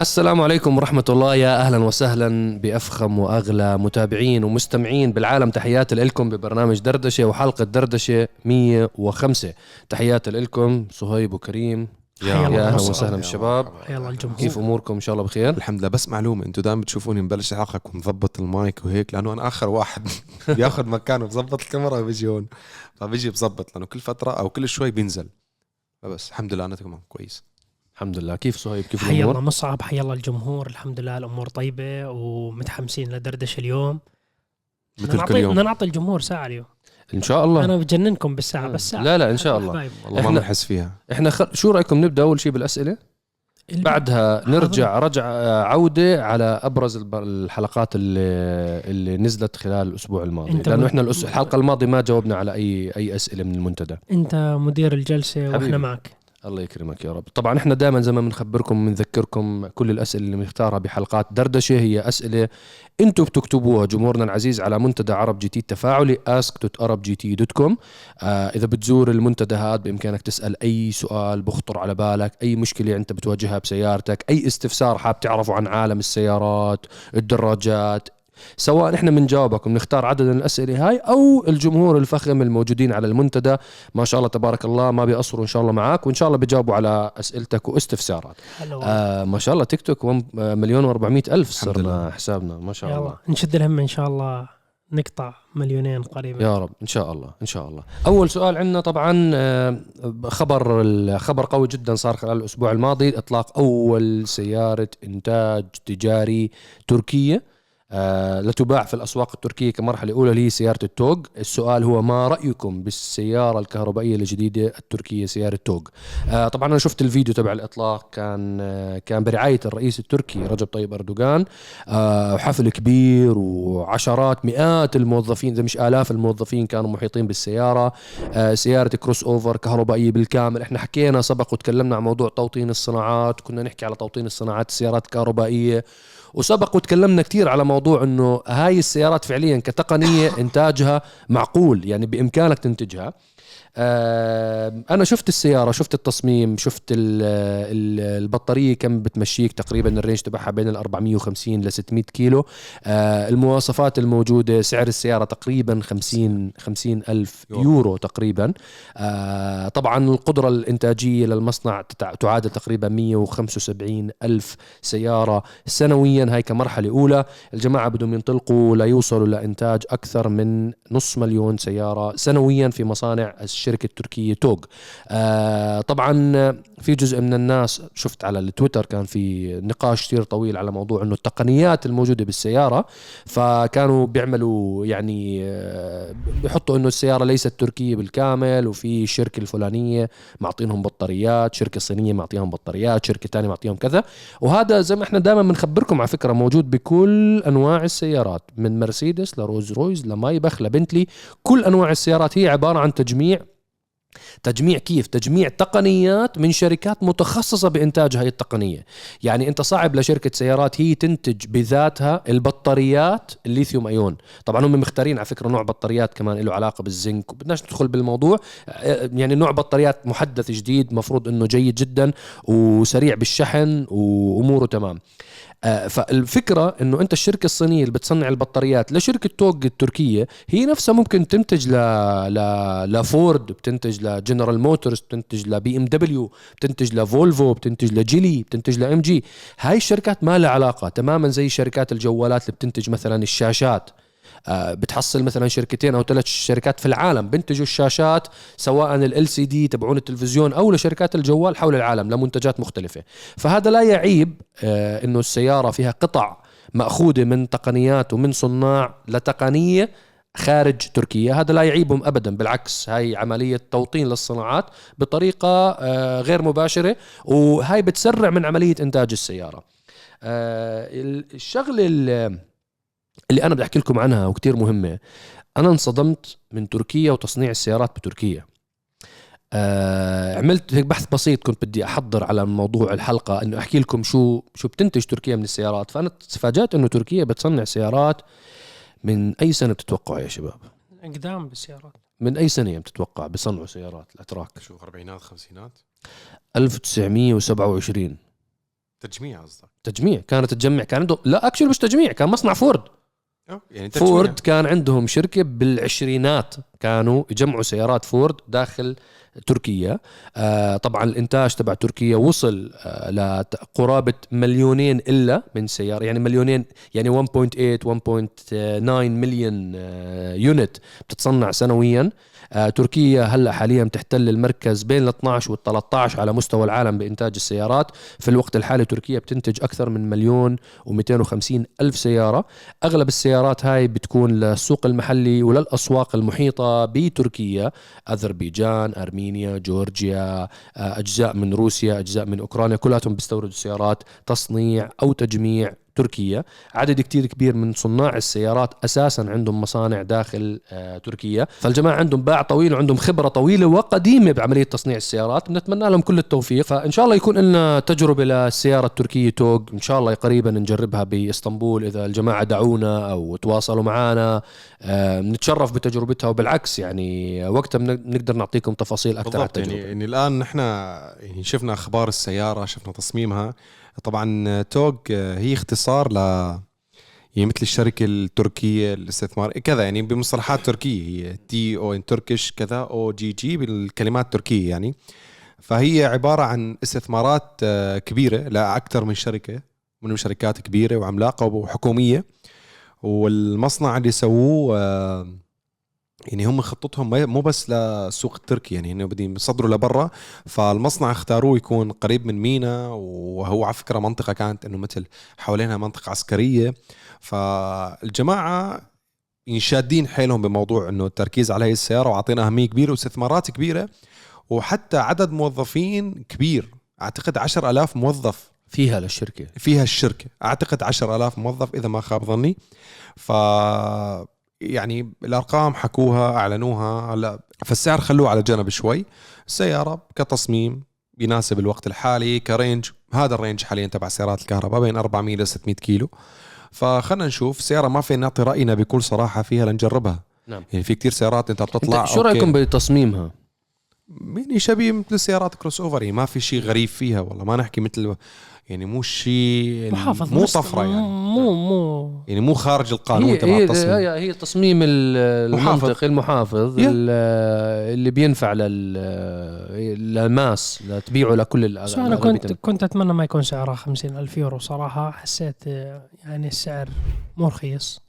السلام عليكم ورحمة الله. يا أهلا وسهلا بأفخم وأغلى متابعين ومستمعين بالعالم. تحياتي لكم ببرنامج دردشة وحلقة دردشة 105 تحياتي لكم صهيب وكريم. يا مصر. وسهلا بالشباب يلا الجمهور. كيف أموركم؟ إن شاء الله بخير. الحمد لله. بس معلومة أنتم دائما بتشوفوني مبلش الحلقة كنت مظبط المايك وهيك لأنه أنا آخر واحد بياخذ مكانه بظبط الكاميرا وبيجي هون. فبيجي بظبط لأنه كل فترة أو كل شوي بينزل. فبس الحمد لله أنا تمام كويس. الحمد لله. كيف صهيب؟ كيف حيا الله مصعب حيا الله الجمهور. الحمد لله الأمور طيبة ومتحمسين لدردشة اليوم. بدنا مثل كل نعطي بدنا يوم. نعطي الجمهور ساعة اليوم. إن شاء الله. أنا بجننكم بالساعة بس ساعة. لا لا إن شاء الله. حبايب. والله ما إحنا- بنحس فيها. إحنا خل... شو رأيكم نبدأ أول شيء بالأسئلة؟ اللي- بعدها نرجع رجع عودة على أبرز الب- الحلقات اللي, اللي نزلت خلال الأسبوع الماضي. إحنا الأس... الحلقة الماضية ما جاوبنا على أي أي أسئلة من المنتدى. أنت مدير الجلسة حبيبي. وإحنا معك. الله يكرمك يا رب. طبعا إحنا دائما زي ما بنخبركم بنذكركم كل الأسئلة اللي بنختارها بحلقات دردشة هي أسئلة أنتم بتكتبوها جمهورنا العزيز على منتدى عرب جي تي التفاعلي ask.arabgt.com آه إذا بتزور المنتدى هذا بإمكانك تسأل أي سؤال بخطر على بالك أي مشكلة أنت بتواجهها بسيارتك أي استفسار حاب تعرفه عن عالم السيارات الدراجات سواء إحنا بنجاوبك وبنختار عدد من الأسئلة هاي أو الجمهور الفخم الموجودين على المنتدى. ما شاء الله تبارك الله ما بيقصروا إن شاء الله معاك وإن شاء الله بيجاوبوا على أسئلتك واستفسارات. آه ما شاء الله تيك توك آه، مليون و400 ألف صرنا. حسابنا. ما شاء الله. يلا نشد الهم إن شاء الله نقطع مليونين قريبا. يا رب إن شاء الله إن شاء الله. أول سؤال عندنا طبعا آه، خبر الخبر قوي جدا صار خلال الأسبوع الماضي إطلاق أول سيارة إنتاج تجاري تركية. لتباع في الأسواق التركية كمرحلة أولى اللي هي سياره التوغ. السؤال هو ما رأيكم بالسيارة الكهربائية الجديدة التركية سيارة توغ؟ آه طبعا أنا شفت الفيديو تبع الإطلاق كان آه كان برعاية الرئيس التركي رجب طيب أردوغان آه وحفل كبير وعشرات مئات الموظفين إذا مش آلاف الموظفين كانوا محيطين بالسيارة. آه سيارة كروس أوفر كهربائية بالكامل. إحنا حكينا سبق وتكلمنا عن موضوع توطين الصناعات كنا نحكي على توطين الصناعات السيارات الكهربائية. وسبق وتكلمنا كثير على موضوع إنه هاي السيارات فعليا كتقنية إنتاجها معقول يعني بإمكانك تنتجها. أنا شفت السيارة شفت التصميم شفت ال ال البطارية كم بتمشيك تقريبا الرينج تبعها بين ال 450 ل 600 كيلو. آه، المواصفات الموجودة سعر السيارة تقريبا 50 50 ألف يورو. تقريبا. آه، طبعا القدرة الإنتاجية للمصنع تعادل تقريبا 175 ألف سيارة سنويا هاي كمرحلة أولى. الجماعة بدهم ينطلقوا ليوصلوا لإنتاج أكثر من نص مليون سيارة سنويا في مصانع الشركة التركية توغ. آه طبعا في جزء من الناس شفت على التويتر كان في نقاش كثير طويل على موضوع إنه التقنيات الموجودة بالسيارة فكانوا بيعملوا يعني آه، بيحطوا إنه السيارة ليست تركية بالكامل وفي الشركة الفلانية معطينهم بطاريات شركة صينيه معطيهم بطاريات شركة ثانية معطيهم كذا. وهذا زي ما إحنا دائما بنخبركم على فكرة موجود بكل أنواع السيارات من مرسيدس لرولز رويس لمايبخ لبنتلي. كل أنواع السيارات هي عبارة عن تجميع تجميع كيف؟ تجميع تقنيات من شركات متخصصة بإنتاج هاي التقنية. يعني أنت صعب لشركة سيارات هي تنتج بذاتها البطاريات الليثيوم أيون طبعا هم مختارين على فكرة نوع بطاريات كمان له علاقة بالزنك. وبدناش ندخل بالموضوع. آه، يعني نوع بطاريات محدث جديد مفروض أنه جيد جدا وسريع بالشحن وأموره تمام. فالفكرة إنه أنت الشركة الصينية اللي بتصنع البطاريات لشركة توغ التركية هي نفسها ممكن تنتج ل ل لفورد بتنتج لجنرال موتورز بتنتج لبي إم دبليو بتنتج لفولفو بتنتج لجيلي بتنتج لام جي. هاي الشركات ما لها علاقة تماما زي شركات الجوالات اللي بتنتج مثلا الشاشات. آه، بتحصل مثلا شركتين أو ثلاث شركات في العالم بنتجوا الشاشات سواء LCD تبعون التلفزيون أو لشركات الجوال حول العالم لمنتجات مختلفة. فهذا لا يعيب آه، إنه السيارة فيها قطع مأخوذة من تقنيات ومن صناع لتقنية خارج تركيا. هذا لا يعيبهم ابدا بالعكس هاي عملية توطين للصناعات بطريقة آه، غير مباشرة وهاي بتسرع من عملية إنتاج السيارة. آه، الشغلة اللي أنا بدي أحكي لكم عنها وكتير مهمة. أنا انصدمت من تركيا وتصنيع السيارات بتركيا. آه عملت هيك بحث بسيط كنت بدي أحضر على موضوع الحلقة إنه أحكي لكم شو شو بتنتج تركيا من السيارات. فأنا تفاجأت إنه تركيا بتصنع سيارات من أي سنة بتتوقعوا يا شباب؟ اقدام بالسيارات. من أي سنة بتتوقع بصنعوا سيارات الأتراك؟ شو أربعينات خمسينات؟ 1927 تجميع قصدك؟ تجميع. كانت تجمع كان عندهم لا actually مش تجميع كان مصنع فورد. يعني. فورد كان عندهم شركة بالعشرينات كانوا يجمعوا سيارات فورد داخل تركيا. آه طبعا الإنتاج تبع تركيا وصل آه لقرابه مليونين إلا من سيارة يعني مليونين يعني 1.8 1.9 مليون unit بتتصنع سنويا. آه تركيا هلأ حاليا تحتل المركز بين ال 12 وال 13 على مستوى العالم بإنتاج السيارات. في الوقت الحالي تركيا بتنتج أكثر من مليون و250 ألف سيارة. أغلب السيارات هاي بتكون للسوق المحلي وللأسواق المحيطة. بتركيا أذربيجان أرمينيا جورجيا آه، أجزاء من روسيا أجزاء من أوكرانيا كلاتهم بيستوردوا سيارات تصنيع أو تجميع تركيا عدد كتير كبير من صناع السيارات أساسا عندهم مصانع داخل آه، تركيا فالجماعة عندهم باع طويل وعندهم خبرة طويلة وقديمة بعملية تصنيع السيارات. بنتمنى لهم كل التوفيق. فإن شاء الله يكون لنا تجربة للسيارة التركية توج إن شاء الله قريبا نجربها بإسطنبول إذا الجماعة دعونا أو تواصلوا معنا آه، نتشرف بتجربتها وبالعكس يعني وقتها بنقدر نعطيكم تفاصيل أكثر عن بالضبط التجربة. يعني, يعني الآن نحن يعني شفنا أخبار السيارة شفنا تصميمها. طبعا توغ آه، هي اختصار ل هي مثل الشركة التركية الاستثمار كذا يعني بمصطلحات تركية هي تي أو ان Turkish كذا O G G بالكلمات التركية يعني. فهي عبارة عن استثمارات آه، كبيرة لأكثر من شركة من شركات كبيرة وعملاقة وحكومية. والمصنع اللي سووه آه، يعني هم خطتهم مو بس للسوق التركي يعني هن بدهم يصدروا لبرا. فالمصنع اختاروه يكون قريب من مينا وهو على فكرة منطقة كانت إنه مثل حوالينها منطقة عسكرية. فالجماعة شادين حيلهم بموضوع إنه التركيز على هي السيارة وعطينا أهمية كبيرة واستثمارات كبيرة وحتى عدد موظفين كبير. أعتقد 10000 موظف فيها للشركة. فيها الشركة. أعتقد 10000 موظف إذا ما خاب ظني. ف يعني الأرقام حكوها أعلنوها. هلا فالسعر خلوه على جنب شوي. السيارة كتصميم بيناسب الوقت الحالي ك range. هذا ال range حاليا تبع سيارات الكهرباء بين 400 ل 600 كيلو. فخلنا نشوف سيارة ما فينا نعطي رأينا بكل صراحة فيها لنجربها. نعم. يعني في كتير سيارات أنت بتطلع أنت شو. رأيكم بتصميمها؟ يعني شبيه مثل سيارات crossover يعني ما في شيء غريب فيها والله. ما نحكي مثل يعني مو شيء محافظ مو طفرة يعني. مو مو. يعني مو خارج القانون تبع هي, التصميم. هي, هي تصميم. المنطقي المحافظ اللي بينفع لل لل mass لتبيعه لكل ال- بس أنا. كنت كنت أتمنى ما يكون سعرها 50 ألف يورو صراحة. حسيت يعني السعر مو رخيص.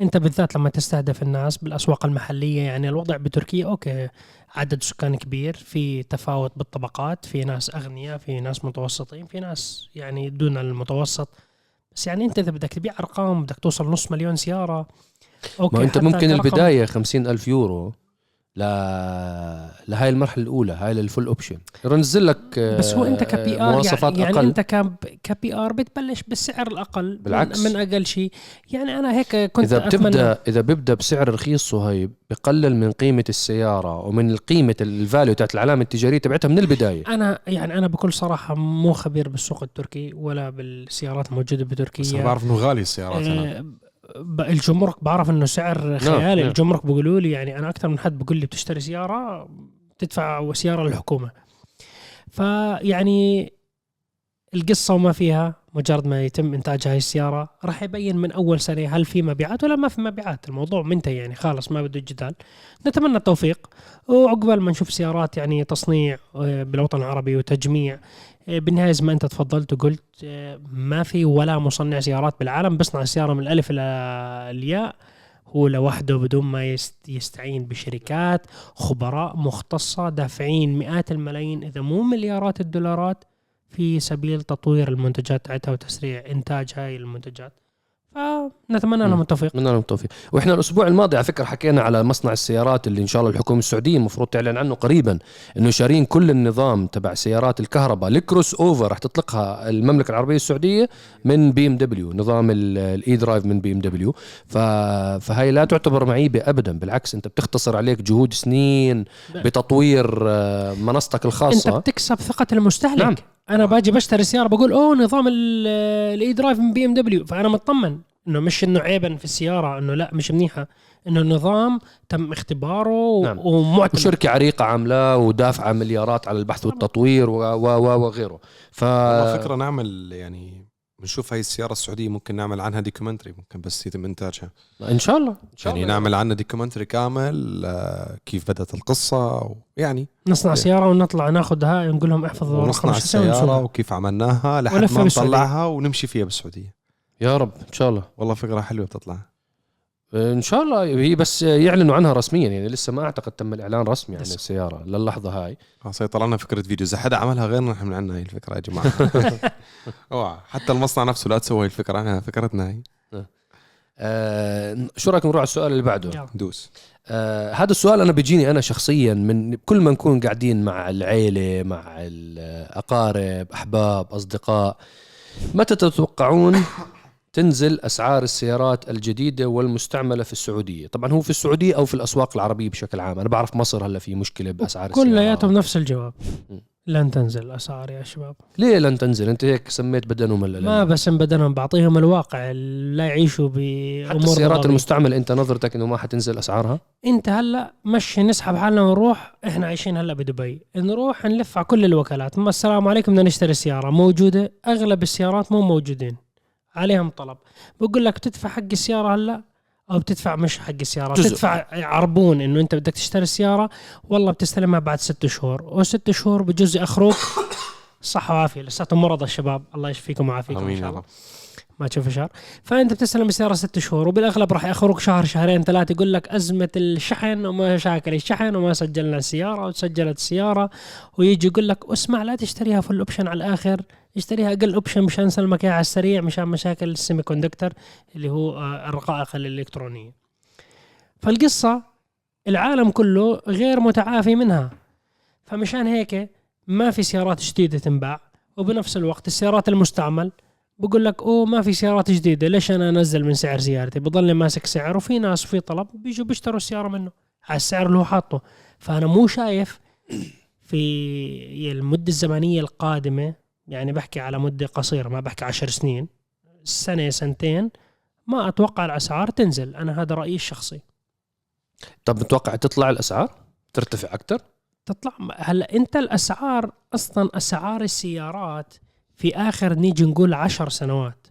انت بالذات لما تستهدف الناس بالاسواق المحلية يعني الوضع بتركيا okay عدد سكان كبير في تفاوت بالطبقات في ناس أغنياء في ناس متوسطين في ناس يعني دون المتوسط. بس يعني انت اذا بدك تبيع أرقام بدك توصل نص مليون سيارة okay ما انت ممكن البداية 50 ألف يورو. ل لهاي المرحلة الأولى هاي لل full option ننزل لك بس هو أنت ك PR مواصفات يعني, يعني أقل. أنت كب- ك PR بتبلش بالسعر الأقل من- بالعكس. من, أقل شيء. يعني أنا هيك كنت إذا أتمنى بتبدأ إذا بيبدأ بسعر رخيص صهيب بقلل من قيمة السيارة ومن قيمه ال value تاعت العلامة التجارية تبعتها من البداية. أنا يعني أنا بكل صراحة مو خبير بالسوق التركي ولا بالسيارات الموجودة بس بتركيا بعرف إنه غالي السيارات آه، ب- الجمرك بعرف إنه سعر خيالي. نعم. الجمرك بيقولوا لي يعني أنا أكثر من حد بيقول لي بتشتري سيارة تدفع سيارة للحكومة. فيعني القصة وما فيها مجرد ما يتم إنتاج هاي السيارة راح يبين من أول سنة هل في مبيعات ولا ما في مبيعات. الموضوع منتهي يعني خالص ما بده جدال. نتمنى التوفيق. وعقبال ما نشوف سيارات يعني تصنيع آه، بالوطن العربي وتجميع بالنهاية زي ما أنت تفضلت وقلت آه، ما في ولا مصنع سيارات بالعالم بيصنع السياره من الألف إلى الياء. هو لوحده بدون ما يست- يستعين بشركات خبراء مختصة دافعين مئات الملايين إذا مو مليارات الدولارات في سبيل تطوير المنتجات تاعتها وتسريع إنتاج هاي المنتجات. فنتمنى لهم. التوفيق. اتمنى لهم التوفيق. وإحنا الأسبوع الماضي على فكرة حكينا على مصنع السيارات اللي إن شاء الله الحكومة السعودية المفروض تعلن عنه قريبا إنه شارين كل النظام تبع سيارات الكهرباء. ال crossover رح تطلقها المملكة العربية السعودية من بي إم دبليو نظام ال- ال e-drive من بي إم دبليو. فهي لا تعتبر معيبة ابدا بالعكس أنت بتختصر عليك جهود سنين بتطوير آه، منصتك الخاصة. بتكسب ثقة المستهلك. نعم. أنا باجي بشتري سيارة بقول أوه نظام ال- ال e-drive من بي إم دبليو فأنا مطمن إنه مش إنه عيبا في السيارة إنه لا مش منيحة. إنه النظام تم اختباره و- نعم. ومعتمد. وشركة عريقة عاملاه ودافعة مليارات على البحث والتطوير و و و وغيره. ف فكرة نعمل يعني بنشوف هاي السيارة السعودية ممكن نعمل عنها documentary ممكن بس يتم انتاجها إن شاء الله. إن شاء يعني الله نعمل عنها documentary كامل آه، كيف بدأت القصة يعني. نصنع. سيارة ونطلع ناخذ هاي ونقول لهم احفظوا رقم ونصنع السيارة ونسوقها. وكيف عملناها لحد ما بالسعودية. نطلعها ونمشي فيها بالسعودية. يا رب إن شاء الله. والله فكرة حلوة بتطلع. إن شاء الله. هي بس يعلنوا عنها رسميا يعني لسه ما أعتقد تم الإعلان رسمي عن. السيارة للحظة هاي. خلاص هي طلعنا فكرة فيديو. إذا حدا عملها غيرنا نحن عنا هاي الفكرة يا جماعة. اوعى حتى المصنع نفسه لا تسوي الفكرة عنها فكرتنا هي آه شو رأيكم نروح على السؤال اللي بعده؟ يلا. دوس. آه هذا السؤال أنا بيجيني أنا شخصيا من كل ما نكون قاعدين مع العيلة مع الأقارب أحباب أصدقاء متى تتوقعون تنزل أسعار السيارات الجديدة والمستعملة في السعودية. طبعا هو في السعودية أو في الأسواق العربية بشكل عام. أنا بعرف مصر هلا في مشكلة بأسعار كلياتهم السيارات. نفس الجواب. لن تنزل الأسعار يا شباب. ليه لن تنزل؟ أنت هيك سميت بدنهم ولا ما لا بس بدنهم بعطيهم الواقع لا يعيشوا بامور حتى السيارات. المستعملة أنت نظرتك إنه ما حتنزل أسعارها؟ أنت هلا مشي نسحب حالنا ونروح. إحنا عايشين هلا بدبي. نروح نلف على كل الوكالات. ما السلام عليكم بدنا نشتري سيارة موجودة. أغلب السيارات مو موجودين. عليهم طلب. بقول لك تدفع حق السيارة هلا؟ أو بتدفع مش حق السيارة جزء. تدفع عربون إنه أنت بدك تشتري السيارة. والله بتستلمها بعد ست شهور. وست شهور بجوز ياخروك صحة وعافية. لساتهم مرضى الشباب. الله يشفيكم ويعافيكم إن شاء الله. ما تشوف شهر. فأنت بتستلم السياره ست شهور وبالأغلب راح يأخروك شهر شهرين ثلاثة يقول لك أزمة الشحن ومشاكل الشحن وما سجلنا السيارة وسجلت السيارة. ويجي يقول لك أسمع لا تشتريها full option على الآخر اشتريها أقل option مشان نسلمك إياها على السريع مشان مشاكل ال semiconductor اللي هو آه، الرقائق الإلكترونية. فالقصة العالم كله غير متعافي منها. فمشان هيك ما في سيارات جديدة تنباع وبنفس الوقت السيارات المستعمل بقول لك أوه ما في سيارات جديدة ليش أنا أنزل من سعر سيارتي بضلني ماسك سعر وفي ناس وفي طلب بيجوا بيشتروا السيارة منه. على السعر اللي هو حاطه. فأنا مو شايف في المدة الزمنية القادمة يعني بحكي على مدة قصيرة ما بحكي عشر سنين سنة سنتين ما أتوقع الأسعار تنزل. أنا هذا رأيي الشخصي. طب متوقع تطلع الأسعار؟ ترتفع أكثر تطلع هلا أنت الأسعار أصلا أسعار السيارات في آخر نيجي نقول عشر سنوات.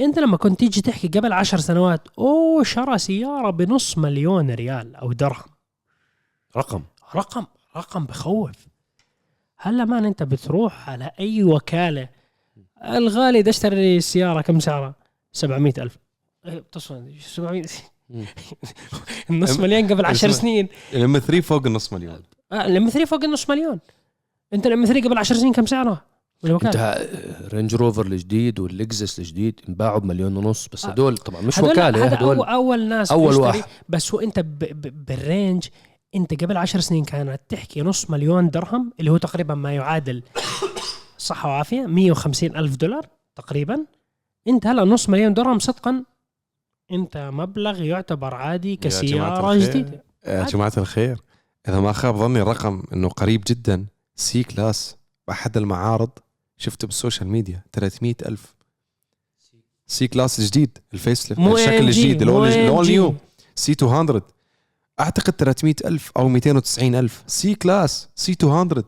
أنت لما كنت تيجي تحكي قبل عشر سنوات أوه شرى سيارة بنص مليون ريال أو درهم. رقم. رقم رقم بخوف. هلا مان أنت بتروح على أي وكالة. الغالي ده اشتري سيارة كم سعرها؟ 700 ألف. إيه، تصل 700 مم. النص مليون قبل 10 اسمع. سنين. ال M3 فوق النص مليون. آه ال M3 فوق النص مليون. أنت ال M3 قبل 10 سنين كم سعرها؟ انت رينج روفر الجديد واللكزس الجديد انباعوا بمليون ونص بس آه. هدول طبعا مش هدول- وكالة هذا هدول أول, أول ناس أول بيشتري، واحد. بس هو أنت ب ب بالرينج أنت قبل 10 سنين كانت تحكي نص مليون درهم اللي هو تقريبا ما يعادل صحة وعافية 150 ألف دولار تقريبا انت هلا نص مليون درهم صدقا أنت مبلغ يعتبر عادي الخير. جديدة يا. جماعة الخير إذا ما خاب ظني الرقم إنه قريب جدا C-Class باحد المعارض شفته بال social media 300 ألف. C-Class الجديد ال facelift الشكل الجديد AMG. new C 200 أعتقد 300 ألف أو 290 ألف. C-Class C 200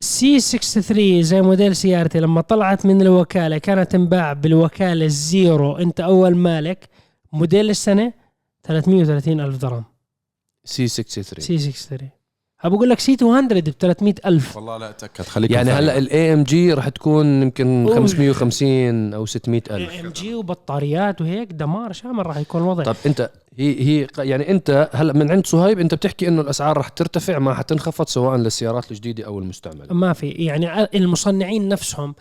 C 63 زي موديل سيارتي لما طلعت من الوكالة كانت تنباع بالوكالة ال zero. أنت أول مالك موديل السنة 330 ألف درهم. C 63 C 63 بقول لك C 200 ب 300 ألف. والله لا أتأكد خليك يعني هلا ال AMG راح تكون يمكن أوه. 550 أو 600 ام الف جي وبطاريات وهيك دمار شامل راح يكون الوضع. طب أنت هي هي يعني أنت هلا من عند صهيب أنت بتحكي إنه الأسعار راح ترتفع ما حتنخفض سواء للسيارات الجديدة أو المستعملة. ما في يعني المصنعين نفسهم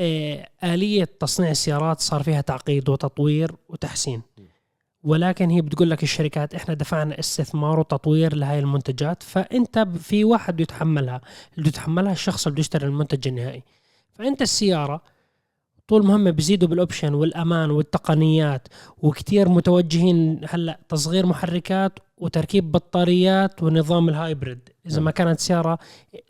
آه، آلية تصنيع السيارات صار فيها تعقيد وتطوير وتحسين. ولكن هي بتقول لك الشركات إحنا دفعنا استثمار وتطوير لهي المنتجات فأنت في واحد بده يتحملها اللي يتحملها الشخص اللي بده يشتري المنتج النهائي. فأنت السيارة طول ما هم بيزيدوا بال option والأمان والتقنيات وكتير متوجهين هلأ تصغير محركات وتركيب بطاريات ونظام ال hybrid إذا نعم. ما كانت سيارة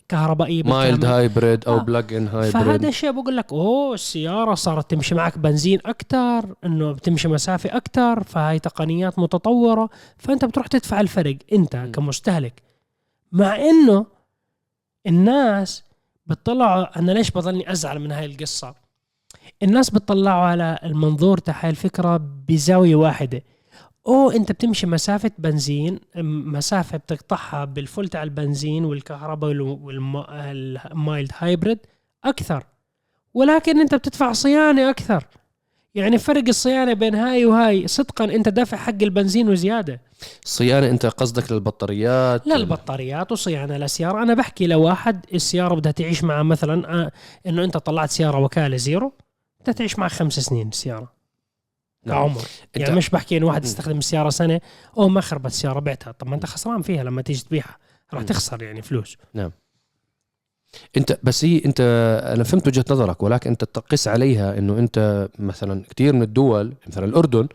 كهربائية mild. hybrid أو آه. plug in فهذا hybrid الشيء بقول لك أوه السيارة صارت تمشي معك بنزين أكثر إنه بتمشي مسافة أكثر فهاي تقنيات متطورة فأنت بتروح تدفع الفرق أنت م. كمستهلك مع إنه الناس بتطلعوا أنا ليش بضلني أزعل من هاي القصة الناس بتطلعوا على المنظور تاع هاي الفكرة بزاوية واحدة أو أنت بتمشي مسافة بنزين مسافة بتقطعها بال full تاع البنزين والكهرباء وال mild hybrid أكثر. ولكن أنت بتدفع صيانة أكثر. يعني فرق الصيانة بين هاي وهاي صدقا أنت دافع حق البنزين وزيادة. صيانة أنت قصدك للبطاريات؟ لا البطاريات وصيانة للسيارة. أنا بحكي لواحد السيارة بدها تعيش معه مثلا آه، إنه أنت طلعت سيارة وكالة zero بدها تعيش معك خمس سنين السيارة. نعم. كعمر انت يعني مش بحكي إنه واحد. استخدم السيارة سنة أو ما خربت السيارة بعتها طب ما أنت خسران فيها لما تيجي تبيعها راح. تخسر يعني فلوس انت بس هي انت أنا فهمت وجهة نظرك ولكن أنت تقيس عليها إنه أنت مثلا كثير من الدول مثلا الأردن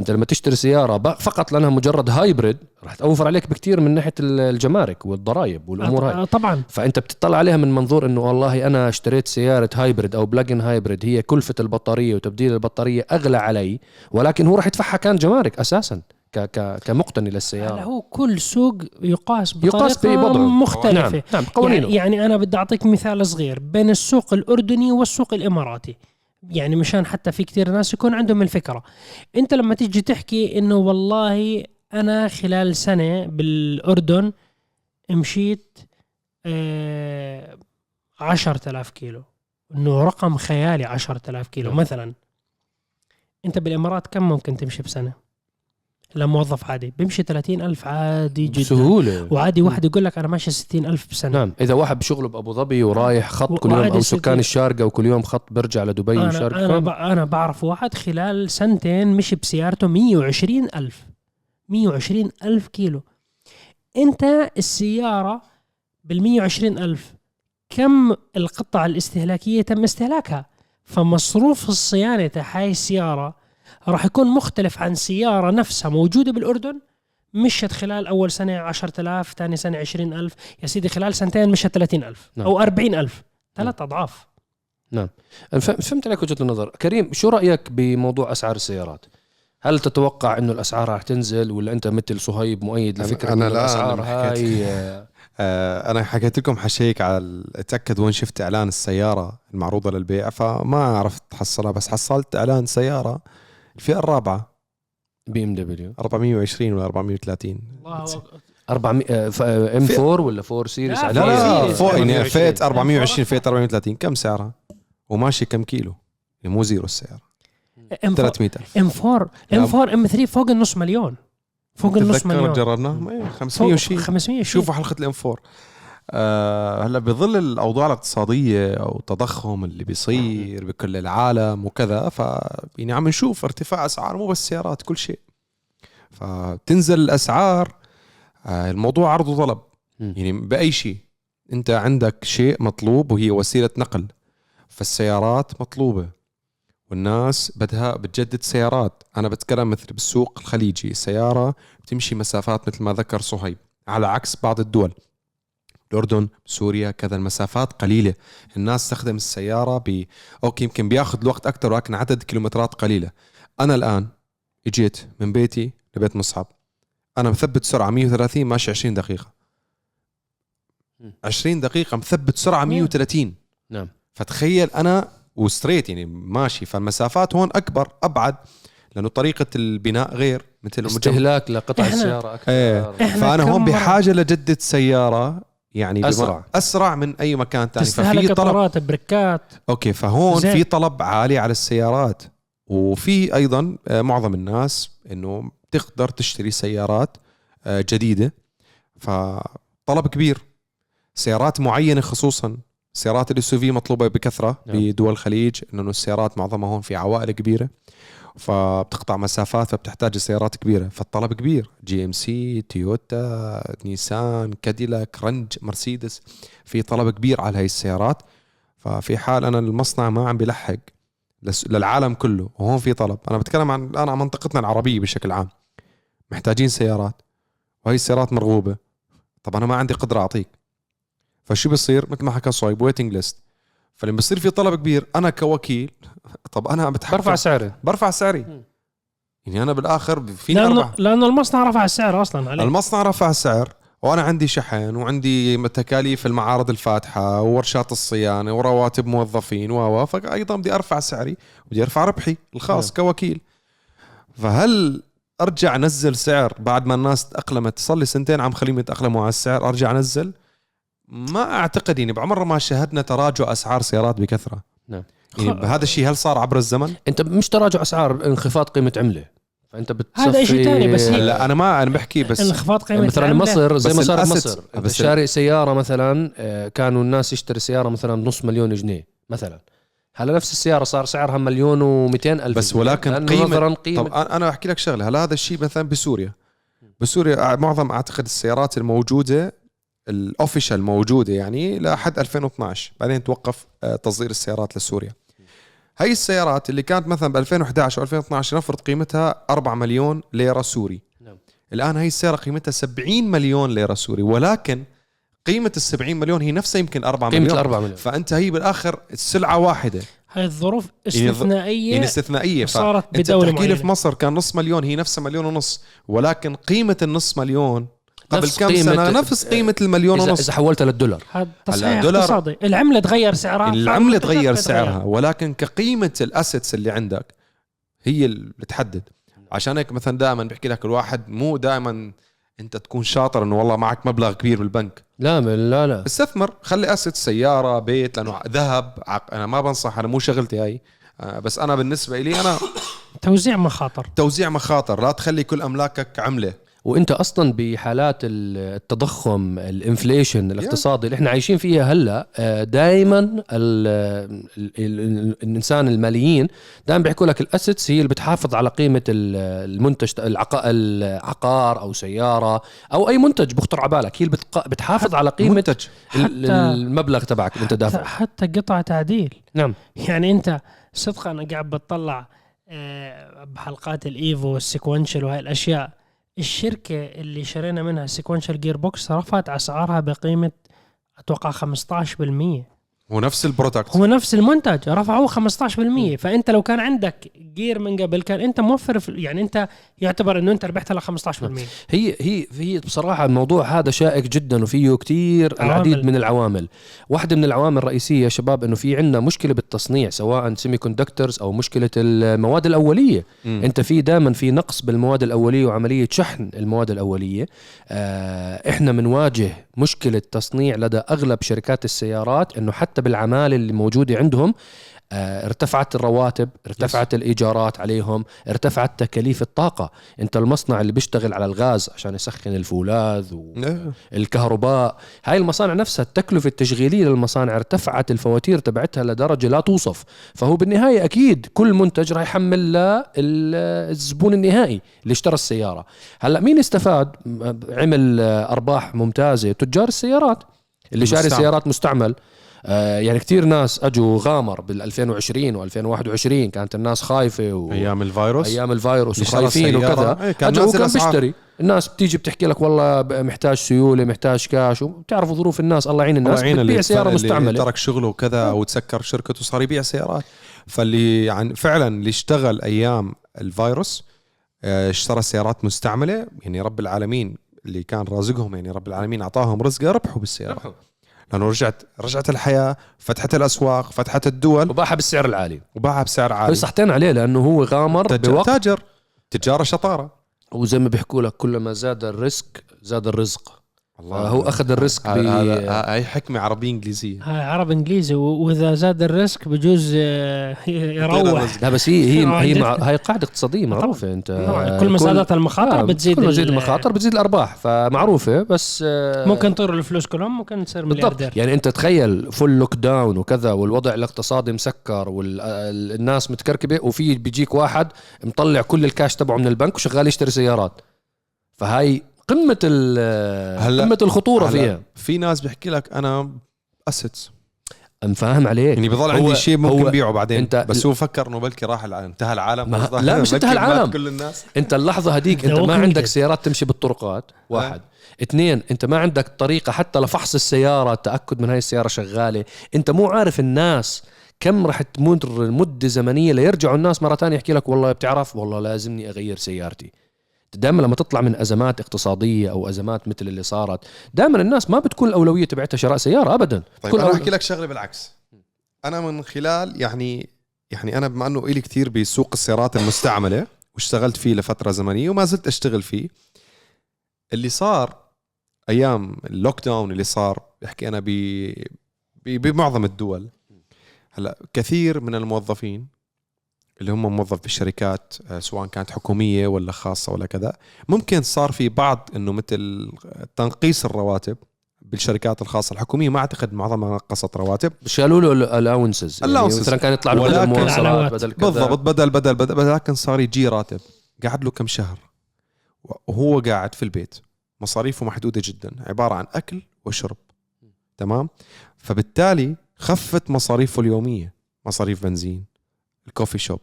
انت لما تشتري سيارة فقط لأنها مجرد hybrid راح توفر عليك بكثير من ناحية ال- الجمارك والضرائب والأمور هاي. طبعا. فأنت بتطلع عليها من منظور إنه والله أنا اشتريت سيارة hybrid أو plug-in hybrid هي كلفة البطارية وتبديل البطارية أغلى علي ولكن هو راح يدفعها كان جمارك أساسا ك ك كمقتني للسيارة. هو كل سوق يقاس يقاس بطريقة بوضعه. مختلفة. نعم نعم قوانينه. يعني, يعني أنا بدي أعطيك مثال صغير بين السوق الأردني والسوق الإماراتي. يعني مشان حتى في كتير ناس يكون عندهم الفكرة. انت لما تيجي تحكي انه والله أنا خلال سنة بالأردن مشيت آه عشرة آلاف كيلو. إنه رقم خيالي عشرة آلاف كيلو. مثلا. انت بالإمارات كم ممكن تمشي بسنة؟ لموظف عادي بيمشي 30 ألف عادي جدا. بسهولة. وعادي واحد يقول لك أنا ماشي 60 ألف بسنه نعم. إذا واحد بشغله بأبو ظبي ورايح خط كل يوم أو. سكان الشارقة وكل يوم خط برجع لدبي أنا وشارقة. أنا, ب... أنا بعرف واحد خلال سنتين مشي بسيارته 120 ألف. 120 ألف كيلو. أنت السيارة بال 120 ألف كم القطع الاستهلاكية تم استهلاكها؟ فمصروف الصيانة تاع هاي السيارة راح يكون مختلف عن سيارة نفسها موجودة بالأردن مشت خلال أول سنة 10000 ثاني سنة 20000 يا سيدي خلال سنتين مشت 30000 نعم. أو 40000 ثلاث أضعاف. أنا فهم- فهمت عليك وجهة النظر. كريم شو رأيك بموضوع أسعار السيارات؟ هل تتوقع إنه الأسعار راح تنزل ولا أنت مثل صهيب مؤيد أنا- لفكره أنا إنه لا، الأسعار أنا. هاي آه، آه، أنا حكيت لكم حشيك على أتأكد وين شفت إعلان السيارة المعروضة للبيع فما عرفت احصلها بس حصلت إعلان سيارة الفئه الرابعة. بي إم دبليو. 420 ولا 430 الله أكبر. 400 إم 4 ولا 4 سيريس لا، لا. فوق يعني 420. فئه 420 فئه 430 كم سعرها؟ وماشي كم كيلو؟ يعني مو زيرو السياره إم 300000 إم 4 إم 4 إم 3 فوق النص مليون. فوق النص مليون. جربناه؟ إيه، فوق 500 وشيء 500 شوفوا حلقة الإم 4 آه هلا بظل الأوضاع الاقتصادية أو التضخم اللي بيصير بكل العالم وكذا ف يعني عم نشوف ارتفاع أسعار مو بس سيارات كل شيء. فتنزل الأسعار آه الموضوع عرض وطلب. يعني بأي شيء. أنت عندك شيء مطلوب وهي وسيلة نقل فالسيارات مطلوبة. والناس بدها بتجدد سيارات. أنا بتكلم مثل بالسوق الخليجي السياره بتمشي مسافات مثل ما ذكر صهيب على عكس بعض الدول. الأردن سوريا كذا المسافات قليلة. الناس تستخدم السيارة ب أوكي يمكن بياخذ الوقت أكثر ولكن عدد كيلومترات قليلة. أنا الآن إجيت من بيتي لبيت مصعب. أنا مثبت سرعة 130 ماشي 20 دقيقة. مم. 20 دقيقة مثبت سرعة 130 نعم. فتخيل أنا و straight يعني ماشي. فالمسافات هون أكبر أبعد لأنه طريقة البناء غير مثل استهلاك لقطع السيارة أكثر. إيه. إحنا فأنا هون بحاجة لجدد سيارة يعني أسرع. أسرع من أي مكان ثاني ففي طلب. بريكات أوكي فهون زين. في طلب عالي على السيارات. وفي أيضا آه، معظم الناس إنه تقدر تشتري سيارات آه، جديدة. فطلب كبير. سيارات معينة خصوصا. سيارات ال SUV مطلوبة بكثرة نعم. بدول الخليج لأنه السيارات معظمها هون في عوائل كبيرة. فبتقطع مسافات فبتحتاج سيارات كبيرة. فالطلب كبير. GMC تويوتا نيسان كاديلاك رنج مرسيدس في طلب كبير على هاي السيارات. ففي حال أنا المصنع ما عم بيلحق لس- للعالم كله وهون في طلب. أنا بتكلم عن الآن عن منطقتنا العربية بشكل عام. محتاجين سيارات. وهي السيارات مرغوبة. طب أنا ما عندي قدرة أعطيك. فشو بيصير مثل ما حكى صهيب waiting list فلما بصير في طلب كبير أنا كوكيل طب أنا بتحكم. برفع سعره برفع سعري. مم. يعني أنا بالآخر فيني لأنه أربح؟ لأنه المصنع رفع السعر أصلا عليه. المصنع رفع السعر وأنا عندي شحن وعندي تكاليف المعارض الفاتحة وورشات الصيانة ورواتب موظفين و و فايضا بدي أرفع سعري وبدي أرفع ربحي الخاص كوكيل. فهل أرجع أنزل سعر بعد ما الناس تأقلمت؟ صار لي سنتين عم خليهم يتاقلموا على السعر أرجع أنزل؟ ما أعتقد يعني بعمر ما شاهدنا تراجع أسعار سيارات بكثرة نعم. يعني هذا الشيء هل صار عبر الزمن؟ أنت مش تراجع أسعار انخفاض قيمة عملة فأنت بتصفي هذا إشي تاني، بس هي- لا أنا ما أنا بحكي بس انخفاض قيمة مثلا العملة. مصر زي ما صار مصر أنت بس- شاري سيارة مثلا آه، كانوا الناس يشتري سيارة مثلا بنص مليون جنيه مثلا هلا نفس السيارة صار سعرها مليون و200 ألف بس. ولكن لأنه قيمة- قيمه طب أنا- أنا أحكي لك شغلة هلا هذا الشيء مثلا بسوريا بسوريا معظم أعتقد السيارات الموجودة ال official موجودة يعني لحد 2012 بعدين توقف آه، تصدير السيارات لسوريا. هاي السيارات اللي كانت مثلا ب 2011 أو 2012 نفرض قيمتها 4 مليون ليرة سوري. نعم. الآن هاي السيارة قيمتها 70 مليون ليرة سوري ولكن قيمة ال 70 مليون هي نفسها يمكن 4 قيمة مليون. الأربعة مليون. فأنت هي بالآخر السلعه واحدة. هاي الظروف استثنائية يعني استثنائية. صارت بدولة لي في معينة. مصر كان نص مليون هي نفسها مليون ونص ولكن قيمة النص مليون قبل نفس كم سنة؟ نفس قيمة المليون ونص. إذا حولتها للدولار تصحيح دولار- اقتصادي. العملة تغير سعرها العملة تغير. سعرها ولكن كقيمة الأسيتس اللي عندك هي اللي بتحدد عشان هيك مثلا دائما بحكي لك الواحد مو دائما أنت تكون شاطر إنه والله معك مبلغ كبير بالبنك. لا لا لا استثمر خلي asset سيارة بيت لأنه ذهب عق... أنا ما بنصح أنا مو شغلتي هاي. آه، بس أنا بالنسبة لي أنا توزيع مخاطر. توزيع مخاطر لا تخلي كل أملاكك عملة. وانت أصلا بحالات ال- التضخم ال inflation الاقتصادي اللي إحنا عايشين فيها هلأ دائما الإنسان الماليين دائما بيحكوا لك ال assets هي اللي بتحافظ على قيمة ال- المنتج العق- العقار أو سيارة أو أي منتج بخطر على بالك هي اللي بتحافظ على قيمة منتج. المبلغ تبعك اللي انت حتى, دافعه حتى قطع تعديل. نعم. يعني انت صدقا أنا قاعد بتطلع آه، بحلقات الإيفو وال sequential وهاي الأشياء. الشركة اللي شرينا منها ال sequential gearbox رفعت أسعارها بقيمة أتوقع 15% هو نفس ال product. هو نفس المنتج رفعوه 15% فأنت لو كان عندك gear من قبل كان أنت موفر في يعني أنت يعتبر إنه أنت ربحت على 15% هي هي هي بصراحة الموضوع هذا شائك جدا وفيه كتير العديد. من العوامل. واحدة من العوامل الرئيسية يا شباب إنه في عندنا مشكلة بالتصنيع سواء سيمي كوندكتورز أو مشكلة المواد الأولية. مم. أنت في دائما في نقص بالمواد الأولية وعملية شحن المواد الأولية. آه إحنا بنواجه مشكلة تصنيع لدى أغلب شركات السيارات إنه حتى بالعمالة اللي موجودة عندهم ارتفعت الرواتب ارتفعت الإيجارات عليهم ارتفعت تكاليف الطاقة. أنت المصنع اللي بيشتغل على الغاز عشان يسخن الفولاذ. والكهرباء هاي المصانع نفسها التكلفة التشغيلية للمصانع ارتفعت الفواتير تبعتها لدرجة لا توصف. فهو بالنهاية أكيد كل منتج راح يحمل للزبون النهائي اللي اشترى السيارة. هلأ مين استفاد؟ عمل آه، أرباح ممتازة. تجار السيارات. اللي شاري. سيارات مستعمل. آه، يعني كتير ناس أجوا غامر بال 2020 و2021 كانت الناس خايفة و... أيام الفيروس. أيام الفيروس وخايفين. وكذا. إيه، كان أجوا أسعار. بيشتري. الناس بتيجي بتحكي لك والله محتاج سيولة محتاج كاش وبتعرفوا ظروف الناس الله يعين الناس. الناس بتبيع سيارة اللي مستعملة. ترك شغله وكذا أو تسكر شركته وصار يبيع سيارات. فاللي يعني فعلا اللي اشتغل أيام الفيروس آه، اشترى سيارات مستعملة. يعني رب العالمين اللي كان رازقهم يعني رب العالمين أعطاهم رزقه ربحوا بالسيارة. لأنه رجعت رجعت الحياة فتحت الأسواق فتحت الدول. وباعها بالسعر العالي. وباعها بسعر عالي. صحتين عليه لأنه هو غامر تاجر, بوقت. تاجر. تجارة شطارة. وزي ما بيحكوا لك كلما زاد ال risk زاد الرزق. الله هو أخذ ال risk هذا- هاي حكمة عربية إنجليزية. هاي عرب إنجليزي و- وإذا زاد ال risk بجوز آه، يروح. لا بس هي هي آه، هي مع... هاي قاعدة اقتصادية معروفة. أنت طبعاً كل ما زادت المخاطر آه، بتزيد كل ما تزيد المخاطر بتزيد الأرباح فمعروفة بس آه، ممكن يطيروا الفلوس كلهم ممكن تصير بالضبط. ملياردير. يعني أنت تخيل full lockdown وكذا والوضع الاقتصادي مسكر والناس متكركبة وفي بيجيك واحد مطلع كل الكاش تبعه من البنك وشغال يشتري سيارات. فهاي قمة ال- هلا- قمة الخطورة هلا فيها. في ناس بيحكي لك أنا assets مفاهم عليك. يعني بضل عندي شيء ممكن بيعه بعدين أنت- بس هو فكر إنه بلكي راح انتهى العالم ما-. لا، مش انتهى العالم. كل الناس. أنت اللحظة هديك أنت ما عندك. سيارات تمشي بالطرقات. واحد. اثنين أنت ما عندك طريقة حتى لفحص السيارة التأكد من هاي السيارة شغالة. أنت مو عارف الناس كم رح تمر مدة زمنية ليرجعوا الناس مرة تانية يحكي لك والله بتعرف؟ والله لازمني أغير سيارتي. دائما لما تطلع من أزمات اقتصادية أو أزمات مثل اللي صارت دائما الناس ما بتكون الأولوية تبعتها شراء سيارة ابدا. طيب أنا أحكي لك شغلة بالعكس. أنا من خلال يعني يعني أنا بما إنه إلي كثير بسوق السيارات المستعملة واشتغلت فيه لفترة زمنية وما زلت أشتغل فيه اللي صار أيام اللوك داون اللي صار بحكي أنا ب- بمعظم الدول. هلأ كثير من الموظفين اللي هم موظف بالشركات آه، سواء كانت حكومية ولا خاصة ولا كذا. ممكن صار في بعض إنه مثل تنقيص الرواتب بالشركات الخاصة. الحكومية ما أعتقد معظمها نقصت رواتب. شالوا له الاونسز يعني allowances. مثلا كان يطلع له بدل مواصلات. بدل كذا. بالضبط بدل بدل بدل بدل. لكن صار يجي راتب قعد له كم شهر. وهو قاعد في البيت. مصاريفه محدودة جدا. عبارة عن أكل وشرب. تمام؟ فبالتالي خفت مصاريفه اليومية. مصاريف بنزين. الكوفي شوب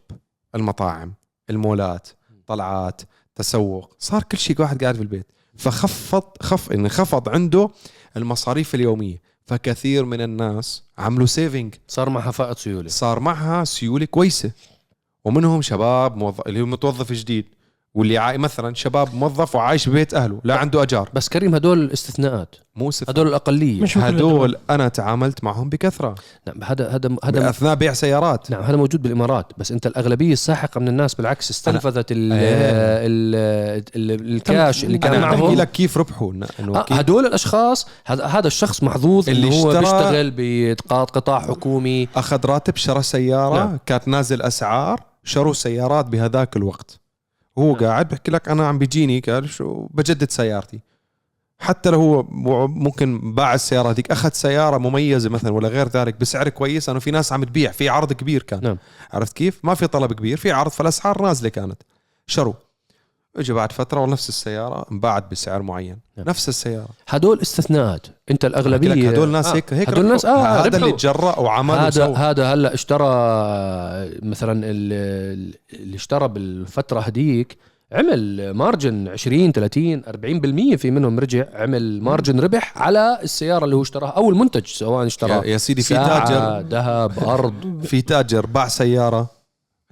المطاعم المولات طلعات تسوق صار كل شيء واحد قاعد في البيت. فخفض خف انخفض عنده المصاريف اليومية. فكثير من الناس عملوا سيفنج صار معها فائض سيولة. صار معها سيولة كويسة. ومنهم شباب موظف اللي هو متوظف جديد. واللي عاي مثلا شباب موظف وعايش ببيت أهله لا عنده أجار. بس كريم هدول استثناءات. مو ست هدول الأقلية. مش. هدول أنا تعاملت معهم بكثرة. نعم هذا هذا هذا أثناء بيع سيارات. نعم هذا موجود بالإمارات بس أنت الأغلبية الساحقة من الناس بالعكس استنفذت ال. ال ال الكاش اللي كان أنا معهم. أحكي لك كيف ربحوا. إنه آه كيف هدول الأشخاص هذا هذا الشخص محظوظ اللي اللي هو بيشتغل بقطاع حكومي. أخذ راتب شرى سيارة نعم. نعم. كانت نازل أسعار شروا سيارات بهذاك الوقت. هو نعم. قاعد بحكي لك أنا عم بيجيني قال شو بجدد سيارتي. حتى لو هو ممكن باع السيارة هذيك أخذ سيارة مميزة مثلا ولا غير ذلك بسعر كويس أنه في ناس عم تبيع في عرض كبير كان. نعم. عرفت كيف؟ ما في طلب كبير في عرض فالأسعار نازلة كانت. شروا اجى بعد فترة ونفس السيارة انباعت بسعر معين. نعم. نفس السيارة. هدول استثناءات. انت الاغلبيه هدول ناس آه، هيك هيك هدول ناس آه هذا. اللي تجرأ وعمل هذا وسوى. هذا هلا اشترى مثلا ال- اللي اشترى بالفترة هديك عمل مارجن 20 30 40% في منهم رجع عمل مارجن ربح على السيارة اللي هو اشتراها أو المنتج سواء اشترى يا سيدي في تاجر. ذهب أرض. في تاجر باع سيارة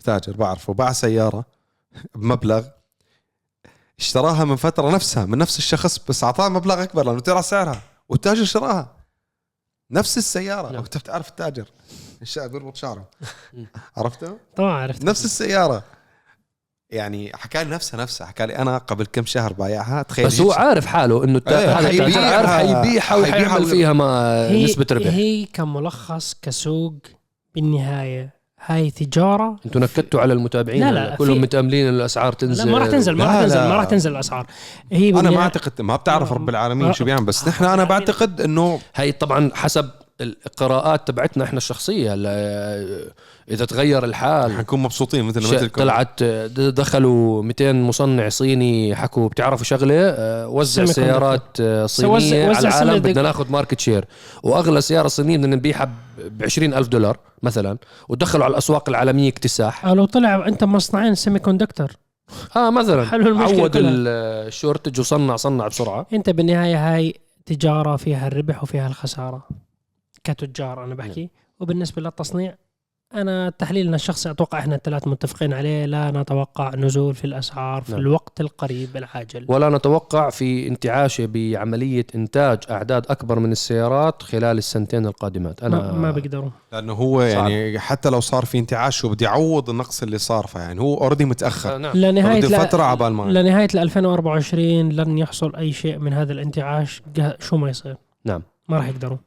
تاجر بعرفه باع سيارة بمبلغ اشتراها من فترة نفسها من نفس الشخص بس اعطاه مبلغ أكبر لأنه ترى سعرها والتاجر شراها. نفس السيارة. نعم. وانت بتعرف التاجر؟ الشاب بيربط شعره. عرفته؟ طبعا عرفت نفس السيارة. يعني حكى لي نفسها نفسها حكى لي أنا قبل كم شهر بايعها تخيل بس هو عارف حاله إنه التا- إيه، هذا التاجر حيبيعها- عارف حيبيعها حيبيعها وحيعمل فيها ما هي نسبة ربح. هي كملخص كسوق بالنهاية هاي تجارة. أنتوا نكدتوا على المتابعين لا، لا، كلهم متأملين الأسعار لا تنزل. ما راح تنزل ما راح لا، تنزل لا. ما راح تنزل الأسعار. هي أنا ما أعتقد ما بتعرف رب العالمين شو بيعمل بس نحن أنا بعتقد إنه هي طبعا حسب القراءات تبعتنا إحنا الشخصية هلا إذا تغير الحال. حنكون مبسوطين مثل ش- مثلكم طلعت دخلوا 200 مصنع صيني حكوا بتعرفوا شغلة؟ آه، وزع. سيارات آه، صينية وزع- على وزع العالم بدنا ناخذ market share وأغلى سيارة صينية بدنا نبيعها ب 20 ألف دولار مثلا ودخلوا على الأسواق العالمية اكتساح. آه، لو طلع أنت مصنعين semiconductor آه مثلا. حلو المشكلة عود ال shortage وصنع صنع بسرعة. أنت بالنهايه هاي تجارة فيها الربح وفيها الخسارة. كتجار أنا بحكي. وبالنسبة للتصنيع أنا تحليلنا الشخصي أتوقع إحنا الثلاث متفقين عليه لا نتوقع نزول في الأسعار في نعم. الوقت القريب العاجل. ولا نتوقع في انتعاشه بعملية إنتاج أعداد أكبر من السيارات خلال السنتين القادمات. أنا ما, ما بيقدروا لأنه هو يعني حتى لو صار في انتعاش شو بدي اعوض النقص اللي صار فيعني هو اوريدي متأخر. آه، نعم. لنهايه بده فترة عبال ما لنهاية 2024 لن يحصل أي شيء من هذا الانتعاش شو ما يصير. نعم. ما راح يقدروا.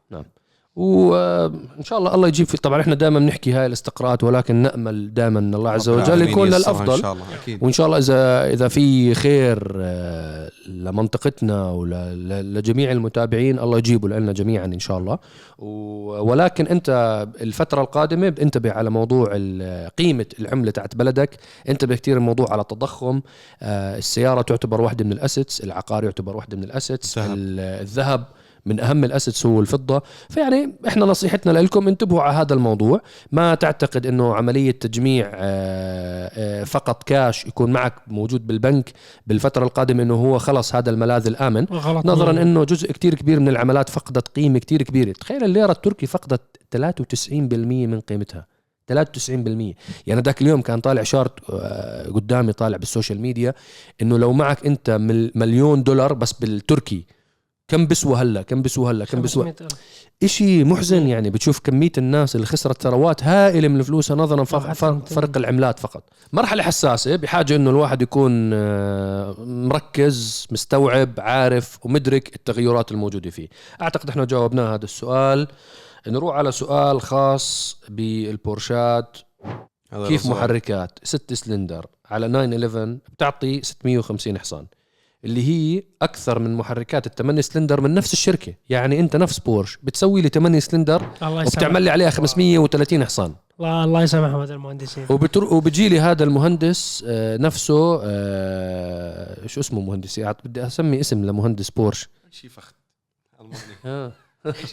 وإن شاء الله الله يجيب في طبعا إحنا دائما بنحكي هاي الاستقراءات ولكن نأمل دائما إن الله عز وجل يكون للافضل إن شاء الله أكيد. وإن شاء الله اذا إذا في خير آه، لمنطقتنا ولجميع المتابعين الله يجيبه لنا جميعا إن شاء الله. ولكن أنت الفترة القادمة انتبه على موضوع قيمة العملة تاعت بلدك. انتبه كثير الموضوع على التضخم. آه، السيارة تعتبر واحدة من ال assets العقار يعتبر واحدة من ال assets الذهب. ال- الذهب. من أهم ال assets هو الفضة. فيعني إحنا نصيحتنا لكم انتبهوا على هذا الموضوع. ما تعتقد إنه عملية تجميع آه، آه، فقط كاش يكون معك موجود بالبنك بالفترة القادمة إنه هو خلص هذا الملاذ الآمن؟ غلط. نظرا إنه جزء كتير كبير من العملات فقدت قيمة كتير كبيرة. تخيل الليرة التركي فقدت 93% من قيمتها. 93% يعني ذاك اليوم كان طالع chart آه، قدامي طالع بال social media إنه لو معك أنت مل- مليون دولار بس بالتركي كم بسوى هلا كم بسوى هلا كم بسوى 500 ألف. إشي محزن يعني بتشوف كمية الناس اللي خسرت ثروات هائلة من فلوسها نظرا. فرق العملات فقط مرحلة حساسة بحاجة إنه الواحد يكون آه، مركز مستوعب عارف ومدرك التغيرات الموجودة فيه أعتقد إحنا جاوبنا هذا السؤال نروح على سؤال خاص بالبورشات كيف. محركات 6 سلندر على 911 بتعطي 650 حصان اللي هي أكثر من محركات الثمانية سلندر من نفس الشركة. يعني أنت نفس بورش بتسوي لي 8 سلندر الله وبتعمل لي عليها 530 حصان. الله الله يسامحهم هذا المهندسين. وبتر... وبجي لي هذا المهندس آه، نفسه آه، شو اسمه مهندس يعني بدي أسمي اسم لمهندس بورش. شيء فخد ألماني. آه.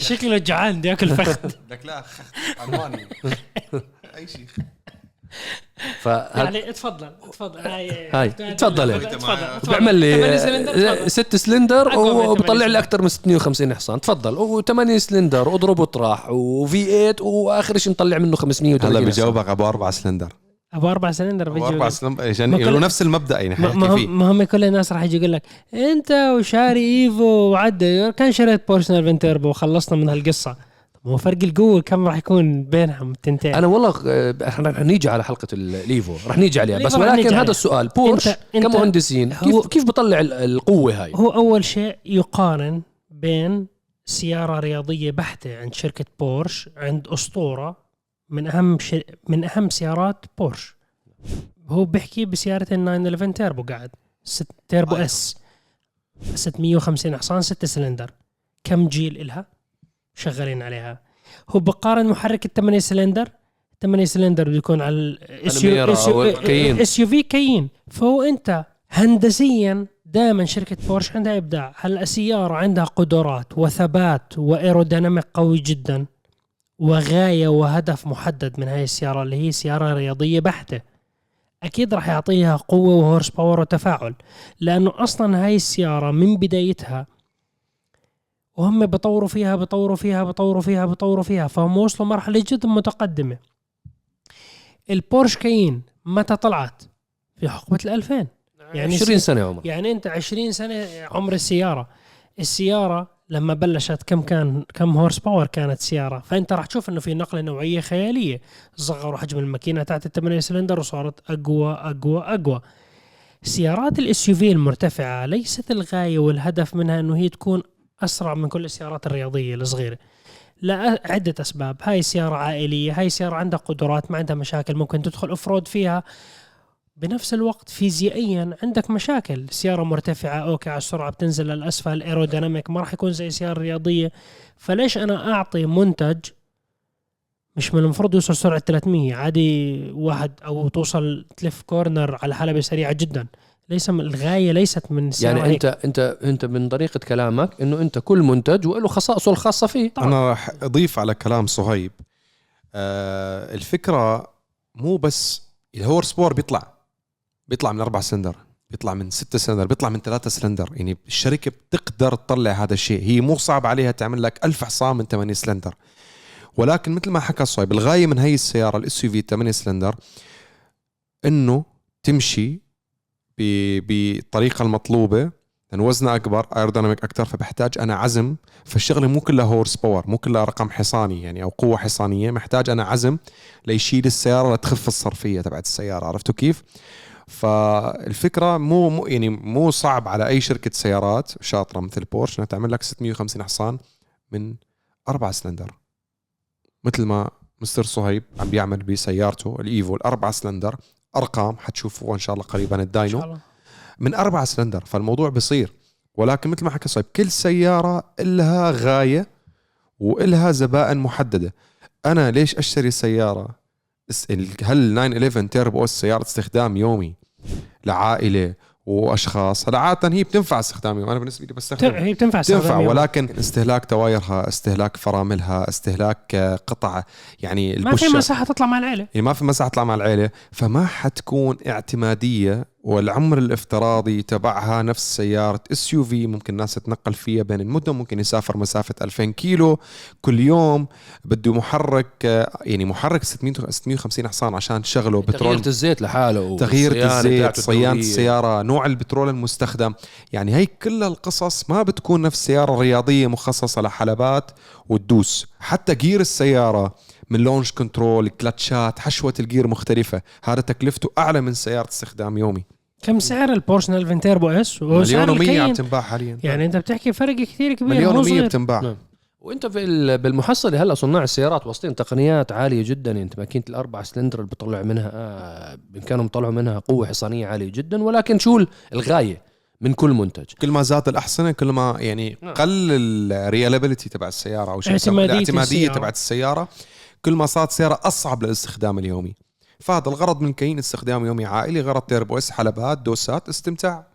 شكله جعان بدي أكل فخذ بدك لا خخ ألماني. أي شيء فهذا يعني تفضل تفضل هاي هاي، تفضل. تفضل بيعمل لي. ست سلندر وبطلع لي أكثر من 650 حصان. تفضل. و8 سلندر أضرب واطرح وفي 8 واخر شيء نطلع منه 530 هلا حصان. بيجاوبك أبو أربع سلندر. أبو أربع سلندر أبو بيجي أربع سلندر عشان ما كل- يعني نفس المبدأ يعني ما- هم ما هم كل الناس راح يجي يقول لك أنت وشاري إيفو وعدى كان شريت بورش 911 تيربو وخلصنا من هالقصة. ما هو فرق القوة كم راح يكون بينهم التنتين. أنا والله آه، إحنا رح نيجي على حلقة الإيفو رح نيجي عليها. بس ولكن هذا. السؤال بورش أنت- أنت- كمهندسين كيف كيف بطلع ال- القوة هاي؟ هو أول شيء يقارن بين سيارة رياضية بحتة عند شركة بورش عند أسطورة من أهم. من أهم سيارات بورش. هو بيحكي بسيارة ال 911 تيربو قاعد. ست تيربو آه. S. 650 حصان 6 سلندر. كم جيل إلها؟ شغالين عليها. هو بقارن محرك الثمانية سلندر. 8 سلندر بده يكون على. ال SUV كيين فهو أنت هندسيا دائما شركة بورش عندها إبداع. هلا السيارة عندها قدرات وثبات و aerodynamic قوي جدا وغاية وهدف محدد من هاي السيارة اللي هي سيارة رياضية بحتة. أكيد راح يعطيها قوة و horsepower وتفاعل لأنه أصلا هاي السيارة من بدايتها وهم بطوروا فيها بطوروا فيها بطوروا فيها بطوروا فيها فهم وصلوا مرحله جدا متقدمة. البورش كيين متى طلعت؟ في حقبه الألفين. يعني 20 سنة عمر. يعني أنت 20 سنة عمر السيارة. السيارة لما بلشت كم كان كم horsepower كانت سيارة؟ فأنت راح تشوف إنه في نقلة نوعية خيالية. صغروا حجم الماكينة تاعت الثمانية سلندر وصارت أقوى أقوى أقوى. سيارات ال SUV المرتفعة ليست الغاية والهدف منها إنه هي تكون أسرع من كل السيارات الرياضية الصغيرة. لا عدة أسباب. هاي سيارة عائلية هاي سيارة عندها قدرات ما عندها مشاكل ممكن تدخل off-road فيها. بنفس الوقت فيزيائيا عندك مشاكل. سيارة مرتفعة okay على السرعة بتنزل للأسفل aerodynamic ما راح يكون زي سيارة رياضية فليش أنا أعطي منتج مش من المفروض يوصل سرعة 300 عادي واحد أو توصل تلف corner على حلبة سريعة جدا. ليس من الغاية ليست من يعني هيك. انت انت أنت من طريقة كلامك إنه أنت كل منتج وله خصائصه الخاصة فيه. أنا راح أضيف على كلام صهيب. آه الفكرة مو بس ال horse power بيطلع. بيطلع من أربع سلندر بيطلع من ستة سلندر بيطلع من ثلاثة سلندر. يعني الشركة بتقدر تطلع هذا الشيء. هي مو صعب عليها تعمل لك ألف حصان من 8 سلندر. ولكن مثل ما حكى صهيب الغاية من هي السيارة ال SUV 8 سلندر إنه تمشي ب- بالطريقة المطلوبة. لأن وزنها أكبر aerodynamic أكثر فبحتاج أنا عزم. فالشغلة مو كلها horse power مو كلها رقم حصاني يعني أو قوة حصانية. محتاج أنا عزم ليشيل السيارة لتخف الصرفية تبعت السيارة. عرفتوا كيف؟ فالفكرة مو مو- يعني مو صعب على أي شركة سيارات شاطرة مثل بورش إنها تعمل لك 650 حصان من أربع سلندر. مثل ما مستر صهيب عم بيعمل بسيارته الإيفو الأربع سلندر. أرقام حتشوفوها إن شاء الله قريبا on ال dyno. شاء الله. من أربعة سلندر فالموضوع بصير ولكن مثل ما حكى صهيب كل سيارة إلها غاية وإلها زبائن محددة. أنا ليش اس- ال- هل 911 Turbo S سيارة استخدام يومي لعائلة وأشخاص. هلا عادة هي بتنفع استخدام يومي أنا بالنسبة لي بت- بستخدم هي بتنفع تنفع. ولكن استهلاك توايرها استهلاك فراملها استهلاك آه، قطع يعني ما في مساحة تطلع مع العيلة. يعني ما في مساحة تطلع مع العيلة فما حتكون اعتمادية والعمر الافتراضي تبعها نفس سيارة SUV ممكن الناس تتنقل فيها بين المدن ممكن يسافر مسافة 2000 كيلو كل يوم. بده محرك يعني محرك 600 650 حصان عشان تشغله بترول تغيير الزيت لحاله تغيير الزيت الدورية. السيارة نوع البترول المستخدم. يعني هي كل القصص ما بتكون نفس سيارة رياضية مخصصة لحلبات وتدوس. حتى جير السيارة من launch control كلاتشات حشوة الجير مختلفة. هذا تكلفته أعلى من سيارة استخدام يومي. كم سعر البورش 911 Turbo S وسعر مليون و100 عم تنباع حاليا. يعني أنت بتحكي فرق كثير كبير. مليون مو و100 صغير. بتنباع. نعم. وأنت في ال- بالمحصلة هلا صناع السيارات واصلين تقنيات عالية جدا. يعني أنت ماكينه الأربع سلندر اللي بيطلع منها آه بإمكانهم يطلعوا منها قوة حصانية عالية جدا. ولكن شو الغاية من كل منتج؟ كل ما زاد الأحصنة كل ما يعني نعم. قل ال reliability تبع السيارة أو يسمى- الاعتمادية السيارة. تبعت السيارة. كل ما صارت سيارة أصعب للاستخدام اليومي. فهذا الغرض من Cayenne استخدام يومي عائلي غرض Turbo S حلبات دوسات استمتاع.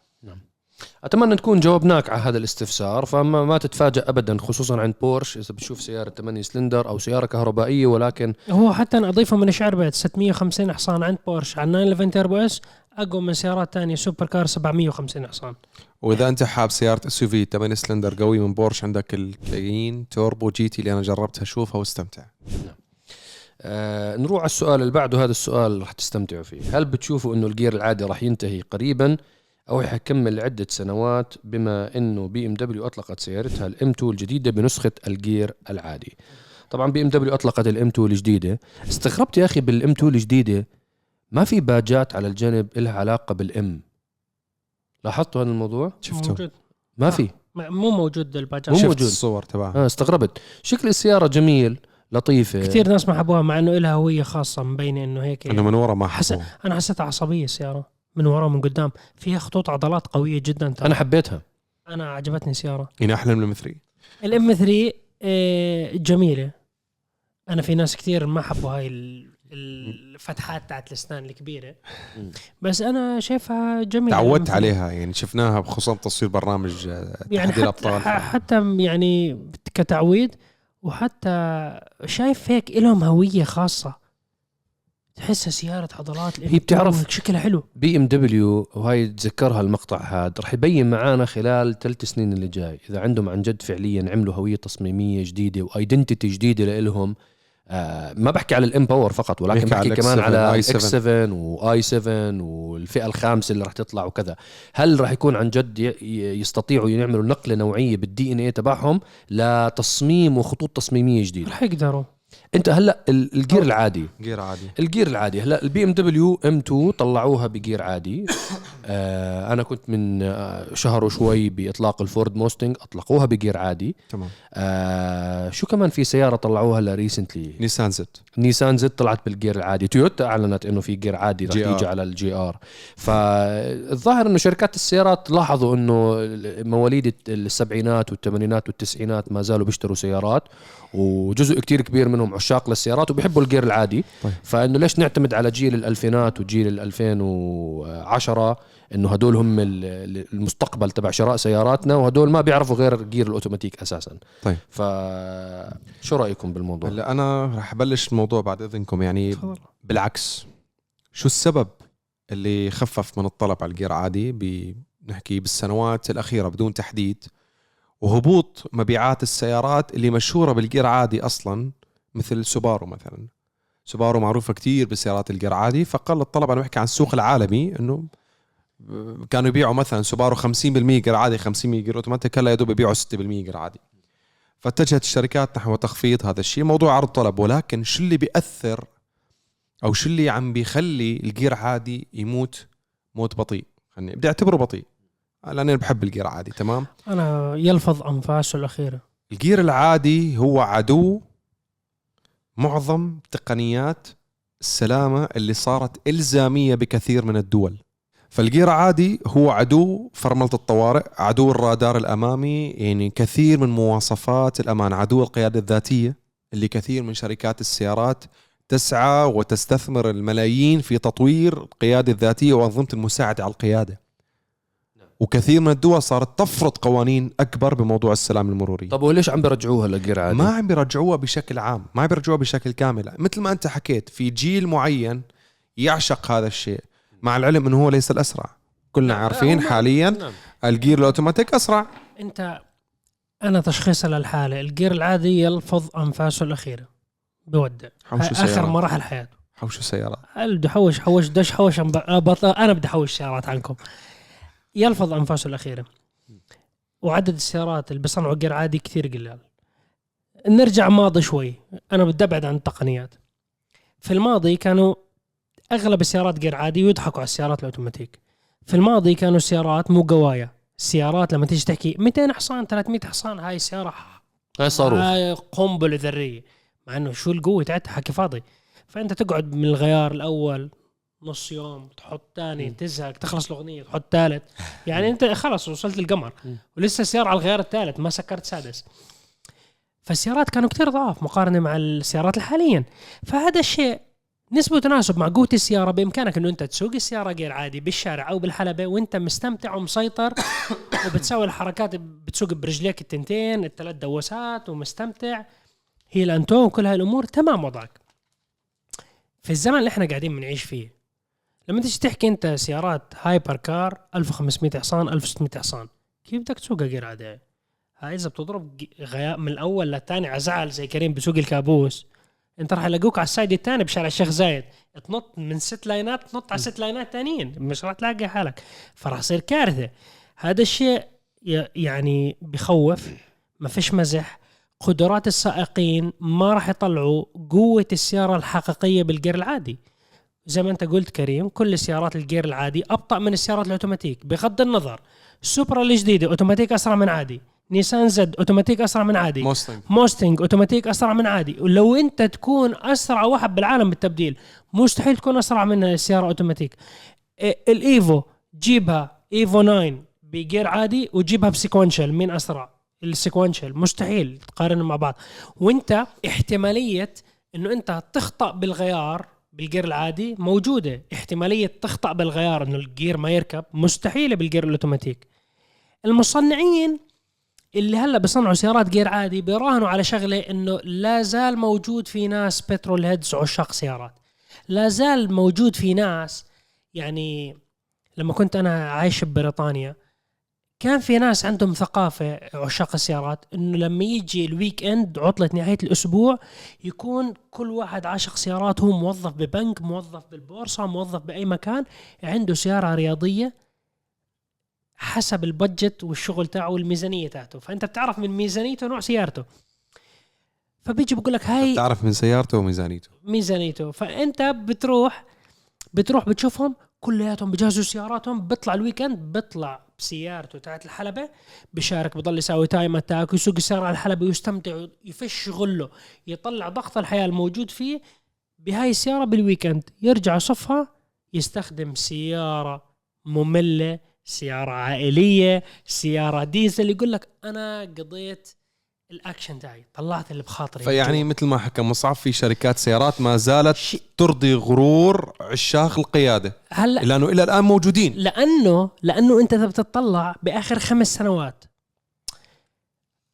أتمنى نكون جاوبناك على هذا الاستفسار فما ما تتفاجئ ابدا خصوصا عند بورش إذا بتشوف سيارة 8 سلندر أو سيارة كهربائية ولكن هو حتى أنا أضيف من الشعر بيت 650 حصان عند بورش على 911 Turbo S أقوى من سيارات تانية supercar 750 حصان. وإذا أنت حاب سيارة SUV 8 سلندر قوي من بورش عندك ال Cayenne Turbo GT اللي أنا جربتها شوفها واستمتع. آه نروح على السؤال اللي بعده. هذا السؤال راح تستمتعوا فيه. هل بتشوفوا إنه الجير العادي راح ينتهي قريبا أو حيكمل عده سنوات بما إنه بي إم دبليو أطلقت سيارتها ال M2 الجديدة بنسخة الجير العادي؟ طبعا بي إم دبليو أطلقت ال M2 الجديدة. استغربت يا أخي بال M2 الجديدة. ما في باجات على الجنب لها علاقة بالإم. لاحظتوا هذا الموضوع؟ شفته موجود. ما في. ما- مو موجود الباجات. مو شفت موجود. الصور تبعها. آه استغربت. شكل السيارة جميل. لطيفة. كثير ناس ما حبوها مع إنه لها هوية خاصة مبينه إنه هيك إنه من ورا ما حس- أنا حسيتها عصبية السياره من ورا ومن قدام. فيها خطوط عضلات قوية جدا ترى. أنا حبيتها. أنا عجبتني السياره يعني أحلى من المثري الام 3 آه، جميلة. أنا في ناس كثير ما حبوا هاي ال- الفتحات تاعت الإسنان الكبيرة. بس أنا شايفها جميلة. تعودت الM3. عليها يعني شفناها بخصوص تصوير برنامج آه، يعني حتى, الأبطال. حتى يعني كتعويض وحتى شايف هيك لهم هوية خاصة. تحسها سيارة عضلات هي بتعرف- شكلها حلو. بي إم دبليو وهاي تذكرها المقطع هذا رح يبين معانا خلال ثلاث سنين اللي جاي. إذا عندهم عن جد فعليا عملوا هوية تصميمية جديدة و identity جديدة لهم آه ما بحكي على ال M Power فقط ولكن بحكي على كمان X7 على i7. X7 و i7 والفئة الخامسة اللي رح تطلع وكذا. هل رح يكون عن جد يستطيعوا يعملوا نقلة نوعية بال DNA تبعهم لتصميم وخطوط تصميمية جديدة؟ رح يقدروا. انت هلا ال- الجير العادي. جير عادي. الجير العادي. هلا البي ام دبليو M2 طلعوها بجير عادي. آه أنا كنت من آه شهر وشوي بإطلاق الفورد موستنج أطلقوها بجير عادي. تمام. آه شو كمان في سيارة طلعوها هلا recently نيسان Z نيسان Z طلعت بالجير العادي. تويوتا أعلنت إنه في جير عادي رح GR. يجي على ال GR. فالظاهر إنه شركات السيارات لاحظوا إنه مواليد السبعينات والثمانينات والتسعينات ما زالوا بيشتروا سيارات وجزء كتير كبير منهم عشاق للسيارات وبيحبوا الجير العادي. طيب. فإنه ليش نعتمد على جيل الألفينات وجيل ال 2010 إنه هدول هم ال- المستقبل تبع شراء سياراتنا وهدول ما بيعرفوا غير جير الأوتوماتيك أساسا. طيب. ف شو رأيكم بالموضوع؟ هلأ أنا رح أبلش الموضوع بعد إذنكم. يعني تفضل. بالعكس شو السبب اللي خفف من الطلب على الجير عادي بنحكي بالسنوات الأخيرة بدون تحديد. وهبوط مبيعات السيارات اللي مشهورة بالجير عادي أصلا مثل سوبارو مثلا. سوبارو معروفة كتير بسيارات الجير عادي فقل الطلب أنا بحكي عن السوق العالمي إنه كانوا يبيعوا مثلا سوبارو 50% جير عادي 50% جير أوتوماتيك هلا يا دوب يبيعوا 6% جير عادي فاتجهت الشركات نحو تخفيض هذا الشيء موضوع عرض طلب ولكن شو اللي بيأثر أو شو اللي عم بيخلي الجير عادي يموت موت بطيء؟ خليني بدي أعتبره بطيء لأني أنا بحب الجير عادي تمام؟ أنا يلفظ أنفاسه الأخيرة. الجير العادي هو عدو معظم تقنيات السلامة اللي صارت إلزامية بكثير من الدول. فالجير عادي هو عدو فرملة الطوارئ عدو الرادار الأمامي يعني كثير من مواصفات الأمان عدو القيادة الذاتية اللي كثير من شركات السيارات تسعى وتستثمر الملايين في تطوير القيادة الذاتية وأنظمة المساعدة على القيادة. وكثير من الدول صارت تفرض قوانين أكبر بموضوع السلام المروري طب وليش عم بيرجعوها للجير عادي؟ ما عم بيرجعوها بشكل عام ما عم بيرجعوها بشكل كامل. مثل ما أنت حكيت في جيل معين يعشق هذا الشيء مع العلم إنه هو ليس الأسرع. كلنا عارفين حاليا نعم. الجير الأوتوماتيك أسرع. أنت أنا تشخيص للحاله الجير العادي يلفظ أنفاسه الأخيرة. بودع. آخر مراحل حياته. حوشوا سيارات. هل بدي أحوش حوش دش حوش أنا بدي أحوش سيارات عنكم. يلفظ أنفاسه الأخيرة. وعدد السيارات اللي بيصنعوا جير عادي كثير قلال. نرجع ماضي شوي. أنا بدي أبعد عن التقنيات. في الماضي كانوا أغلب السيارات جير عادي ويضحكوا على السيارات الأوتوماتيك. في الماضي كانوا السيارات مو قوايا. السيارات لما تيجي تحكي 200 حصان 300 حصان هاي السياره هاي صاروخ. هاي قنبلة ذرية. مع إنه شو القوة تاعتها حكي فاضي. فأنت تقعد من الغيار الأول نص يوم تحط ثاني تزهق تخلص. الأغنية تحط ثالث يعني أنت خلص وصلت القمر. ولسه السياره على الغيار الثالث ما سكرت سادس. فالسيارات كانوا كتير ضعاف مقارنة مع السيارات الحاليا. فهذا الشيء نسبة وتناسب مع قوة السيارة بإمكانك إنه أنت تسوق السيارة جير عادي بالشارع أو بالحلبة وأنت مستمتع ومسيطر وبتسوي الحركات بتسوق برجليك التنتين الثلاث دواسات ومستمتع. هيل اند تو وكل هاي الأمور تمام وضعك. في الزمن اللي إحنا قاعدين بنعيش فيه لما تيجي تحكي انت سيارات hyper car 1500 حصان 1600 حصان كيف بدك تسوقها عادي هاي إذا بتضرب غيار من الأول للثاني على زعل زي كريم بسوق الكابوس. انت راح يلاقوك على ال side الثاني بشارع الشيخ زايد. تنط من ست لينات تنط على ست لينات ثانيين مش راح تلاقي حالك. فراح يصير كارثة. هذا الشيء يعني بخوف ما فيش مزح. قدرات السائقين ما راح يطلعوا قوة السيارة الحقيقية بال gear العادي. زي ما انت قلت كريم كل السيارات ال gear العادي أبطأ من السيارات الأوتوماتيك بغض النظر. السوبرا الجديدة أوتوماتيك أسرع من عادي. نيسان زد أوتوماتيك أسرع من عادي. موستنج. موستنج أوتوماتيك أسرع من عادي. ولو انت تكون أسرع واحد بالعالم بالتبديل مستحيل تكون أسرع من السيارة أوتوماتيك. الإيفو جيبها إيفو 9 ب gear عادي وجيبها ب sequential. مين أسرع؟ ال sequential. مستحيل تقارنهم مع بعض. وانت احتمالية إنه انت تخطأ بالغيار بال gear العادي موجودة. احتمالية تخطأ بالغيار إنه ال gear ما يركب مستحيلة بال gear الأوتوماتيك. المصنعين اللي هلأ بيصنعوا سيارات gear عادي بيراهنوا على شغلة إنه لا زال موجود في ناس petrol heads عشاق سيارات. لا زال موجود في ناس يعني لما كنت أنا عايش ببريطانيا كان في ناس عندهم ثقافة عشاق السيارات إنه لما يجي ال weekend عطلة نهاية الأسبوع يكون كل واحد عاشق سيارات هو موظف ببنك موظف بالبورصة موظف بأي مكان عنده سيارة رياضية حسب ال budget والشغل تاعه والميزانية تاعته. فأنت بتعرف من ميزانيته نوع سيارته. فبيجي بقول لك هاي تعرف من سيارته وميزانيته. ميزانيته. فأنت بتروح بتروح بتشوفهم كلياتهم بجهزوا سياراتهم بيطلع ال weekend بيطلع بسيارته تاعت الحلبة بشارك بضل يساوي time attack ويسوق السيارة على الحلبة ويستمتع يفش غله يطلع ضغط الحياة الموجود فيه بهاي السيارة بال weekend يرجع يصفها يستخدم سيارة مملة سيارة عائلية سيارة ديزل يقول لك أنا قضيت الأكشن تاعي طلعت اللي بخاطري. فيعني مثل ما حكى مصعب في شركات سيارات ما زالت شي- ترضي غرور عشاق القيادة. هلا لأنه إلى الآن موجودين. لأنه لأنه أنت إذا بتطلع بآخر خمس سنوات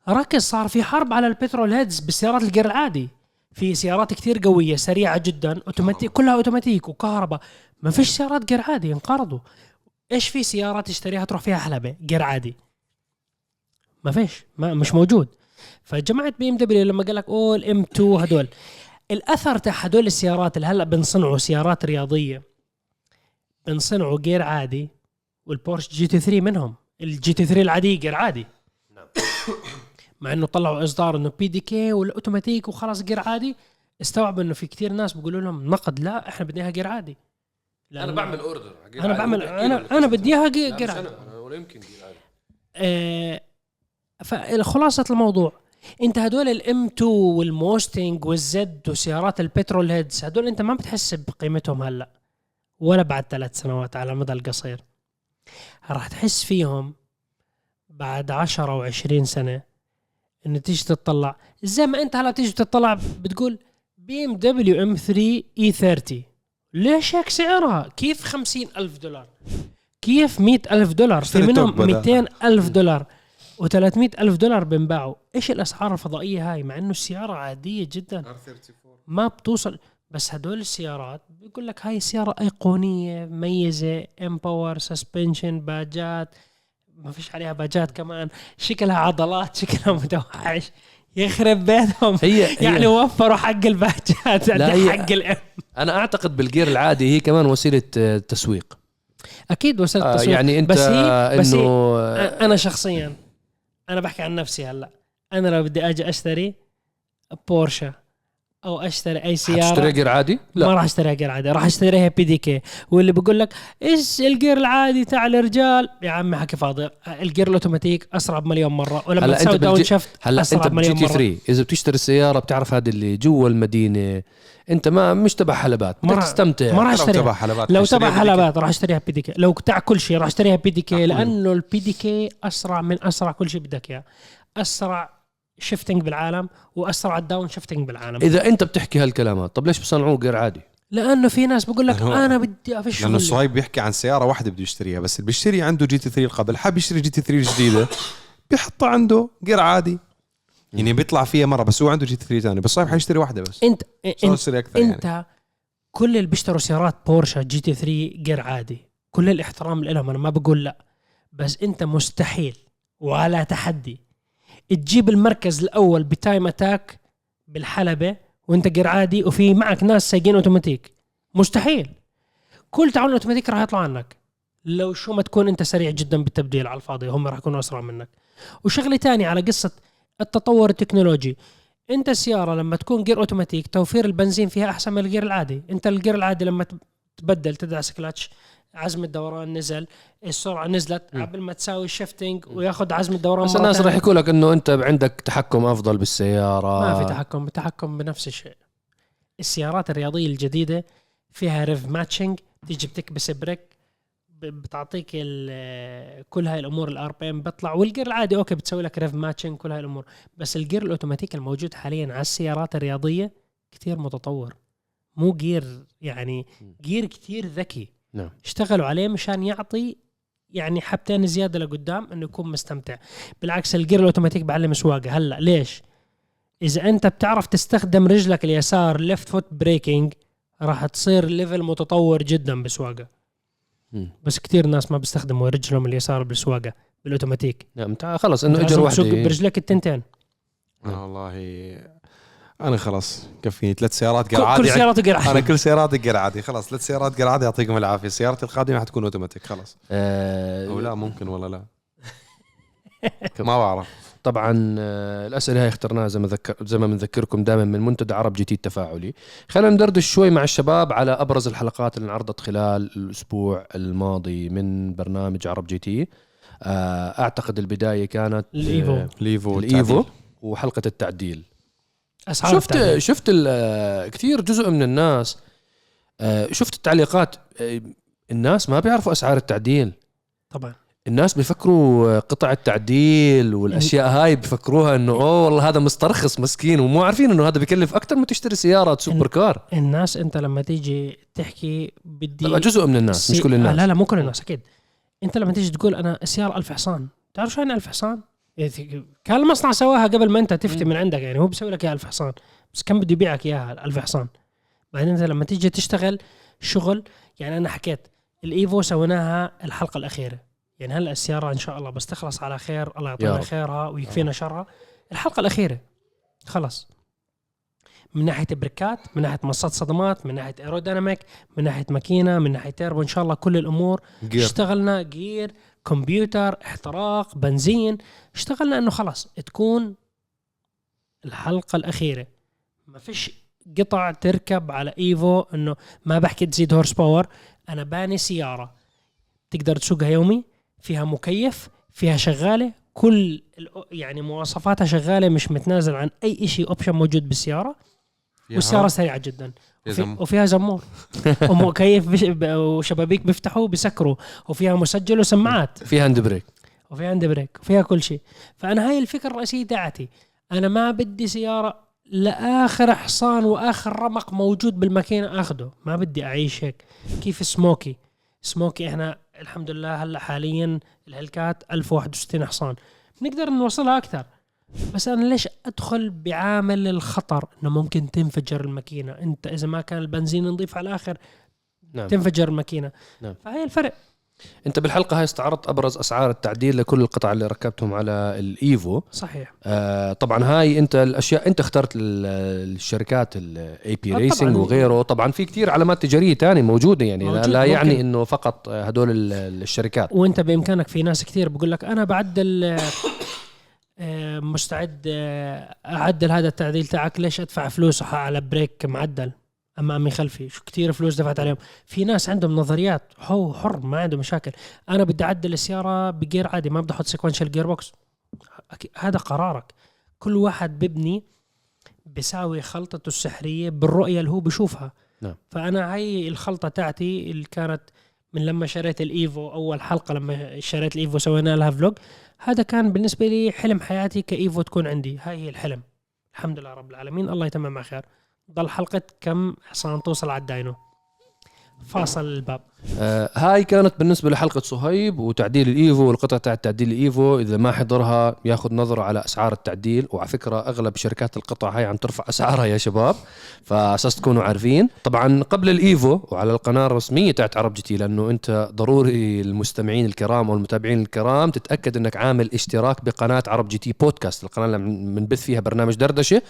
ركز صار في حرب على ال petrol heads بالسيارات ال gear العادي. في سيارات كثير قوية سريعة جدا اوتوماتيك كلها أوتوماتيك وكهرباء. ما فيش سيارات gear عادي انقرضوا. إيش في سيارات تشتريها تروح فيها حلبة؟ gear عادي. ما فيش ما مش موجود. فجماعه بي إم دبليو لما قال لك اوه الام 2 هدول. الأثر تاع هدول السيارات اللي هلأ بنصنعوا سيارات رياضية بنصنعوا gear عادي والبورش جي تي 3 منهم الجي تي 3 العادية gear عادي. مع إنه طلعوا إصدار إنه PDK والأوتوماتيك وخلاص gear عادي استوعب إنه في كثير ناس بيقولوا لهم نقد لا إحنا بدنا إياها جير عادي. أنا بعمل اوردر أنا بعمل أنا أنا بدي إياها جي- gear عادي. ولا يمكن جير عادي. فخلاصة الموضوع انت هدول الام 2 والموستنج والزد وسيارات ال petrol heads هدول انت ما بتحس بقيمتهم هلأ ولا بعد ثلاث سنوات على المدى القصير راح تحس فيهم بعد عشرة وعشرين سنة انه تيجي تطلع زي ما انت هلا تيجي تطلع بتقول بي ام دبليو ام 3 اي 30 ليش هيك سعرها؟ كيف خمسين ألف دولار؟ كيف مئة ألف دولار في منهم توكل بدل. 200 ألف دولار و300 ألف دولار بنباعوا إيش الأسعار الفضائية هاي؟ مع إنه السيارة عادية جدا. ما بتوصل. بس هدول السيارات بيقول لك هاي سيارة أيقونية مميزة M Power suspension باجات. ما فيش عليها باجات كمان. شكلها عضلات شكلها متوحش. يخرب بيتهم. هي, هي يعني وفروا حق الباجات. لا، هي- حق الام أنا أعتقد بال gear العادي هي كمان وسيلة آه، تسويق. أكيد وصلت آه تسويق. يعني أنت بس هي بس انه هي آه، أنا شخصيا أنا بحكي عن نفسي هلأ. أنا لو بدي أجي أشتري بورشا أو أشتري أي سيارة. gear عادي؟ ما لا راح أشتريها gear عادي راح أشتريها PDK واللي بيقول لك إيش ال gear العادي تاع الرجال؟ يا عمي حكي فاضي. ال gear الأوتوماتيك أسرع بمليون مرة ولما هلا تسوي downshift هلا أسرع أنت بمليون تي مرة. 3 إذا بتشتري السياره بتعرف هذا اللي جوا المدينة أنت ما مش تبع حلبات ما راح- تستمتع. ما راح أشتريها. تبع حلبات. لو تبع حلبات راح أشتريها PDK لو تاع كل شيء راح أشتريها PDK. لأنه ال PDK أسرع من أسرع كل شيء بدك إياه. أسرع shifting بالعالم وأسرع ال downshifting بالعالم. إذا أنت بتحكي هالكلامات طب ليش بصنعوه gear عادي؟ لأنه في ناس بقول لك أنا بدي افش لأنه صهيب بيحكي عن سيارة واحدة بده يشتريها بس اللي بيشتري عنده جي تي 3 قبل حاب يشتري جي تي 3 الجديدة بيحطها عنده gear عادي. يعني بيطلع فيها مرة بس هو عنده جي تي 3 ثاني بس صهيب حيشتري واحدة بس. أنت صار أنت, يشتري أكثر يعني. أنت كل اللي بيشتروا سيارات بورشا جي تي 3 gear عادي. كل الاحترام لهم أنا ما بقول لا بس أنت مستحيل وعلى تحدي تجيب المركز الأول ب time attack بالحلبة وأنت غير عادي وفي معك ناس سايقين أوتوماتيك. مستحيل. كل تاعون أوتوماتيك راح يطلع عنك. لو شو ما تكون أنت سريع جدا بالتبديل على الفاضي هم راح يكونوا أسرع منك. وشغلة تانية على قصة التطور التكنولوجي. أنت السيارة لما تكون جير أوتوماتيك توفير البنزين فيها أحسن من الجير العادي. أنت الجير العادي لما تبدل تدعس كلاتش عزم الدوران نزل. السرعة نزلت. قبل ما تساوي ال shifting وياخذ عزم الدوران بس الناس راح. يقول لك إنه أنت عندك تحكم أفضل بالسيارة. ما في تحكم التحكم بنفس الشيء. السيارات الرياضية الجديدة فيها rev matching تيجي بتكبس brake بتعطيك كل هاي الأمور ال RPM بيطلع والجير العادي okay بتسوي لك rev matching كل هاي الأمور. بس الجير الأوتوماتيك الموجود حاليا على السيارات الرياضية كتير متطور. مو جير يعني جير كتير ذكي. نعم. اشتغلوا عليه مشان يعطي يعني حبتين زيادة لقدام إنه يكون مستمتع. بالعكس الجير الأوتوماتيك بعلم سواقه هلأ ليش؟ إذا أنت بتعرف تستخدم رجلك اليسار left foot braking راح تصير level متطور جدا بسواقة. بس كتير ناس ما بيستخدموا رجلهم اليسار بالسواقة بالأوتوماتيك. نعم خلص إنه أجر تسوق وحده برجلك التنتين. أنا والله أنا خلاص كفيني ثلاث سيارات كل, جير عادي كل سياراتك أنا كل سياراتي جير عادي خلاص ثلاث سيارات جير عادي يعطيكم العافية. سيارتي القادمة حتكون اوتوماتيك خلاص. آه أو لا ممكن ولا لا. ما بعرف. طبعا آه، الأسئلة هاي اخترناها زي ما ذكر زي ما بنذكركم دائما من منتدى عرب جي تي التفاعلي خلينا ندردش شوي مع الشباب على أبرز الحلقات اللي انعرضت خلال الأسبوع الماضي من برنامج عرب جي تي. آه، أعتقد البداية كانت آه، الإيفو. ليفو الإيفو التعديل. وحلقة التعديل. اسعار شفت التعديل. شفت كثير جزء من الناس آه، شفت التعليقات آه، الناس ما بيعرفوا أسعار التعديل. طبعا. الناس بيفكروا قطع التعديل والأشياء هاي بيفكروها إنه أوه والله هذا مسترخص مسكين ومو عارفين إنه هذا بيكلف أكثر ما تشتري سيارة سوبر كار. الناس أنت لما تيجي تحكي بدي طبعا جزء من الناس مش كل الناس. لا لا مو كل الناس أكيد. أنت لما تيجي تقول أنا السياره ألف حصان تعرف شو يعني ألف حصان؟ إيه، كان المصنع سواها قبل ما أنت تفتي من عندك يعني هو بيسوي لك إياها 1000 حصان بس كم بده يبيعك إياها 1000 حصان؟ بعدين أنت لما تيجي تشتغل شغل يعني أنا حكيت الإيفو سويناها الحلقة الأخيرة يعني هلا السيارة إن شاء الله بس تخلص على خير الله يعطينا. خيرها ويكفينا شرها. الحلقة الأخيرة خلص من ناحية بريكات من ناحية ماصات صدمات من ناحية aerodynamic من ناحية ماكينة من ناحية تيربو إن شاء الله كل الأمور. جير اشتغلنا جير كمبيوتر احتراق بنزين. اشتغلنا إنه خلاص تكون الحلقة الأخيرة. ما فيش قطع تركب على إيفو إنه ما بحكي تزيد horse power أنا باني سيارة. تقدر تسوقها يومي فيها مكيف فيها شغالة. كل يعني مواصفاتها شغالة مش متنازل عن أي شيء option موجود بالسيارة. والسيارة سريعة جدا. وفيها زمور ومكيف وشبابيك بيفتحوا بيسكروا. وفيها مسجل وسماعات في hand brake وفي عندي brake وفيها كل شيء. فأنا هاي الفكرة الرئيسية تاعتي. أنا ما بدي سيارة لآخر حصان وآخر رمق موجود بالماكينه أخده. ما بدي أعيش هيك. كيف سموكي؟ سموكي إحنا الحمد لله هلأ حاليا الهيلكات 1061 حصان بنقدر نوصلها أكثر. بس أنا ليش أدخل بعامل الخطر؟ إنه ممكن تنفجر الماكينة. أنت إذا ما كان البنزين نضيف على الآخر نعم. تنفجر الماكينة. نعم. فهي الفرق. أنت بالحلقة هاي استعرضت أبرز أسعار التعديل لكل القطع اللي ركبتهم على الإيفو. صحيح. آه طبعا هاي أنت الأشياء أنت اخترت ال- الشركات ال AP آه Racing. وغيره. طبعا في كتير علامات تجارية تانية موجودة يعني لا, موجود، لا يعني ممكن. إنه فقط هدول ال- الشركات. وأنت بإمكانك في ناس كثير بقول لك أنا بعدل آه، آه، مستعد آه، أعدل هذا التعديل تاعك. ليش أدفع فلوس على brake معدل أمامي خلفي؟ شو كثير فلوس دفعت عليهم. في ناس عندهم نظريات هو حر ما عنده مشاكل. أنا بدي أعدل السيارة بجير عادي ما بدي أحط sequential gearbox هذا قرارك. كل واحد ببني بيساوي خلطته السحرية بالرؤية اللي هو بشوفها نعم. فأنا هاي الخلطة تاعتي اللي كانت من لما شريت الإيفو أول حلقة لما شريت الإيفو سوينا لها vlog هذا كان بالنسبة لي حلم حياتي كإيفو تكون عندي. هاي هي الحلم. الحمد لله رب العالمين. الله يتمم على خير. ضل حلقة كم؟ حصان توصل على ال dyno فاصل الباب. آه هاي كانت بالنسبة لحلقة صهيب وتعديل الإيفو والقطع تاعت تعديل الإيفو. إذا ما حضرها ياخذ نظره على أسعار التعديل. وعلى فكرة أغلب شركات القطع هاي عم ترفع أسعارها يا شباب فأساس تكونوا عارفين. طبعا قبل الإيفو وعلى القناة الرسمية تاعت عرب جي تي لأنه أنت ضروري المستمعين الكرام والمتابعين الكرام تتأكد أنك عامل اشتراك بقناة عرب جي تي بودكاست. القناة اللي بنبث فيها برنامج دردشة.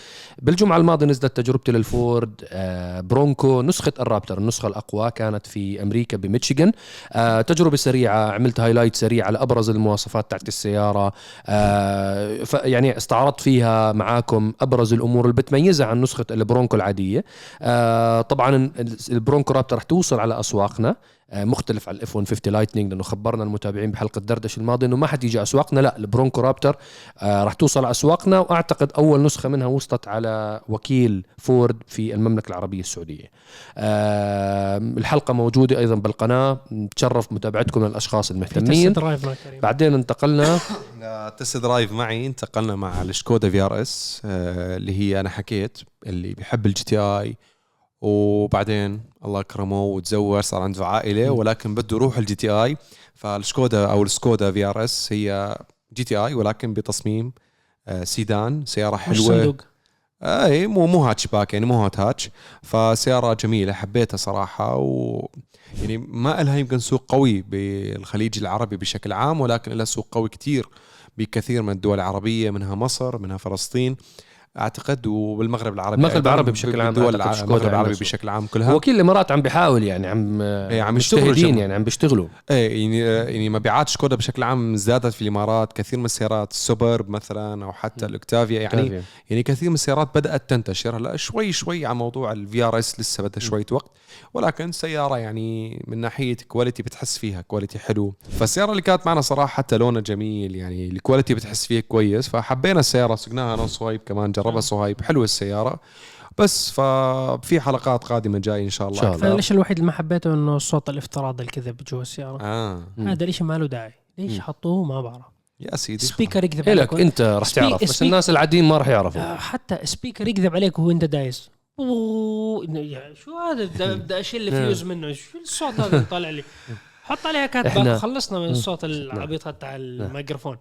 بالجمعة الماضية نزلت تجربتي للفورد آه، برونكو نسخة الرابتر النسخة الأقوى كانت في أمريكا بميشيغان. آه، تجربة سريعة عملت highlight سريع على أبرز المواصفات تاعت السيارة. آه، يعني استعرضت فيها معاكم أبرز الأمور اللي بتميزها عن نسخة البرونكو العادية. آه، طبعا ال- البرونكو رابتر رح توصل على أسواقنا. مختلف عن ال F 150 Lightning لأنه خبرنا المتابعين بحلقة دردش الماضية إنه ما حتيجي أسواقنا لا البرونكو رابتر آه، راح توصل على أسواقنا وأعتقد أول نسخة منها وصلت على وكيل فورد في المملكة العربية السعودية. آه، الحلقة موجودة أيضا بالقناة نتشرف متابعتكم للأشخاص المهتمين. بعدين انتقلنا. test drive معي. انتقلنا مع الشكودا vRS اللي هي أنا حكيت اللي بيحب ال GTI وبعدين الله كرمه وتزوج صار عنده عائلة ولكن بده يروح ال GTI فالشكودا أو السكودا في ار اس هي جي تي اي ولكن بتصميم آه، سيدان سيارة حلوة. صندوق. اي مو مو هاتش باك يعني مو hot hatch. فسيارة جميلة حبيتها صراحة و يعني ما لها يمكن سوق قوي بالخليج العربي بشكل عام ولكن لها سوق قوي كتير بكثير من الدول العربية منها مصر منها فلسطين. أعتقد وبالمغرب العربي المغرب العربي بشكل عام سكودا المغرب عندها العربي. بشكل عام كلها. وكيل الامارات عم بيحاول يعني عم إيه، عم يشتغلوا يعني عم بيشتغلوا. إيه يعني يعني مبيعات شكودا بشكل عام زادت في الإمارات. كثير من السيارات ال Superb مثلا أو حتى ال Octavia يعني يعني كثير من السيارات بدأت تنتشر. هلأ شوي شوي على موضوع ال VRS لسه بدها شوية وقت. ولكن سيارة يعني من ناحية quality بتحس فيها quality حلو. فالسيارة اللي كانت معنا صراحة حتى لونها جميل يعني ال quality بتحس فيه كويس. فحبينا السيارة سقناها أنا وصهيب كمان جربها صهيب حلوة السيارة. بس ففي حلقات قادمة جاية إن شاء الله إن شاء الله. أنا ليش الوحيد اللي ما حبيته إنه الصوت الافتراضي الكذب جوا السيارة. آه. مم. هذا الإشي ما له داعي. ليش. حطوه؟ ما بعرف. يا سيدي. speaker يكذب إلك عليك. أنت رح سبي- تعرف بس سبي- الناس العاديين ما رح يعرفوا آه، حتى speaker يكذب عليك وهو أنت دايس. يعني شو هذا؟ بدي- اشيل فيوز منه؟ شو الصوت هذا اللي طالع لي؟ حط عليها catback خلصنا من الصوت العبيط هذا تاع الميكروفون.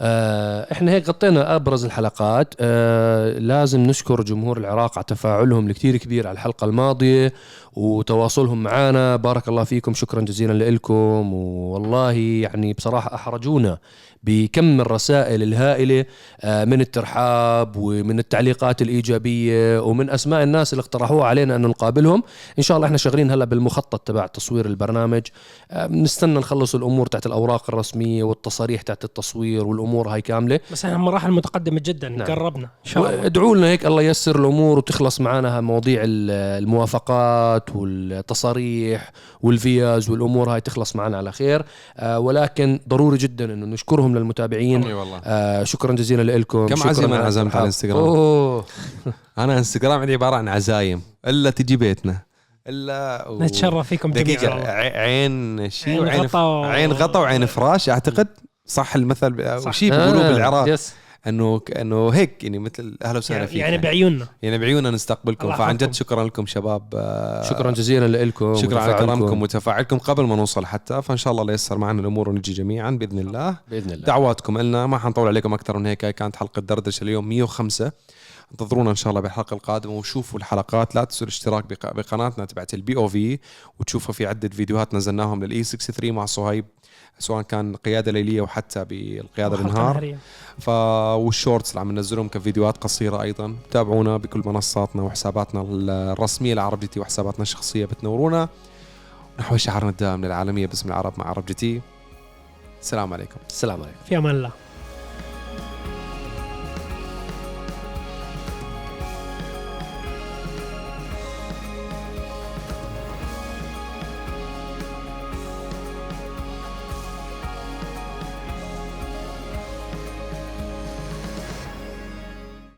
آه إحنا هيك غطينا أبرز الحلقات. آه لازم نشكر جمهور العراق على تفاعلهم الكثير كبير على الحلقة الماضية وتواصلهم معنا بارك الله فيكم. شكرا جزيلا لكم والله يعني بصراحة أحرجونا بكم الرسائل الهائلة آه من الترحاب ومن التعليقات الإيجابية ومن أسماء الناس اللي اقترحوها علينا انه نقابلهم. إن شاء الله إحنا شغالين هلا بالمخطط تبع تصوير البرنامج. آه بنستنى نخلص الأمور تاعت الأوراق الرسمية والتصاريح تاعت التصوير والأمور هاي كاملة. بس إحنا مراحل متقدمة جدا نعم. قربنا. إن شاء الله. ادعوا لنا هيك الله ييسر الأمور وتخلص معنا مواضيع ال- الموافقات والتصاريح والفياز والأمور هاي تخلص معنا على خير. آه ولكن ضروري جدا إنه نشكرهم للمتابعين والله آه شكرا جزيلا لكم كم عزيمة على عزمت على. الانستغرام؟ أنا انستغرام عندي عبارة عن عزايم إلا تجي بيتنا إلا و... نتشرف فيكم دقيقة. ع- عين شيء عين وعين غطا و- عين غطا وعين فراش أعتقد صح المثل ب- صح. شيء بيقولوه آه، بالعراق يس أنه أنه هيك يعني مثل أهلا وسهلا يعني, فيك يعني بعيوننا. يعني بعيوننا نستقبلكم. فعن. جد شكرا لكم شباب آه، شكرا جزيلا لكم شكرا على. كرمكم وتفاعلكم. قبل ما نوصل حتى فإن شاء الله الله ييسر معنا الأمور ونجي جميعا بإذن الله. بإذن الله. دعواتكم لنا ما حنطول عليكم أكثر من هيك. هاي كانت حلقة دردشة اليوم 105 انتظرونا إن شاء الله بالحلقة القادمة وشوفوا الحلقات. لا تنسوا الاشتراك بق- بقناتنا تبعت ال POV وتشوفوا في عدة فيديوهات نزلناهم لل E 63 مع صهيب سواء كان قيادة ليلية وحتى بالقيادة بالنهار. ف وال shorts اللي عم ننزلهم كفيديوهات قصيرة أيضا. تابعونا بكل منصاتنا وحساباتنا الرسمية لعرب GT وحساباتنا الشخصية بتنورونا. نحو شعارنا الدائم للعالمية باسم العرب مع عرب GT. السلام عليكم. السلام عليكم. في أمان الله.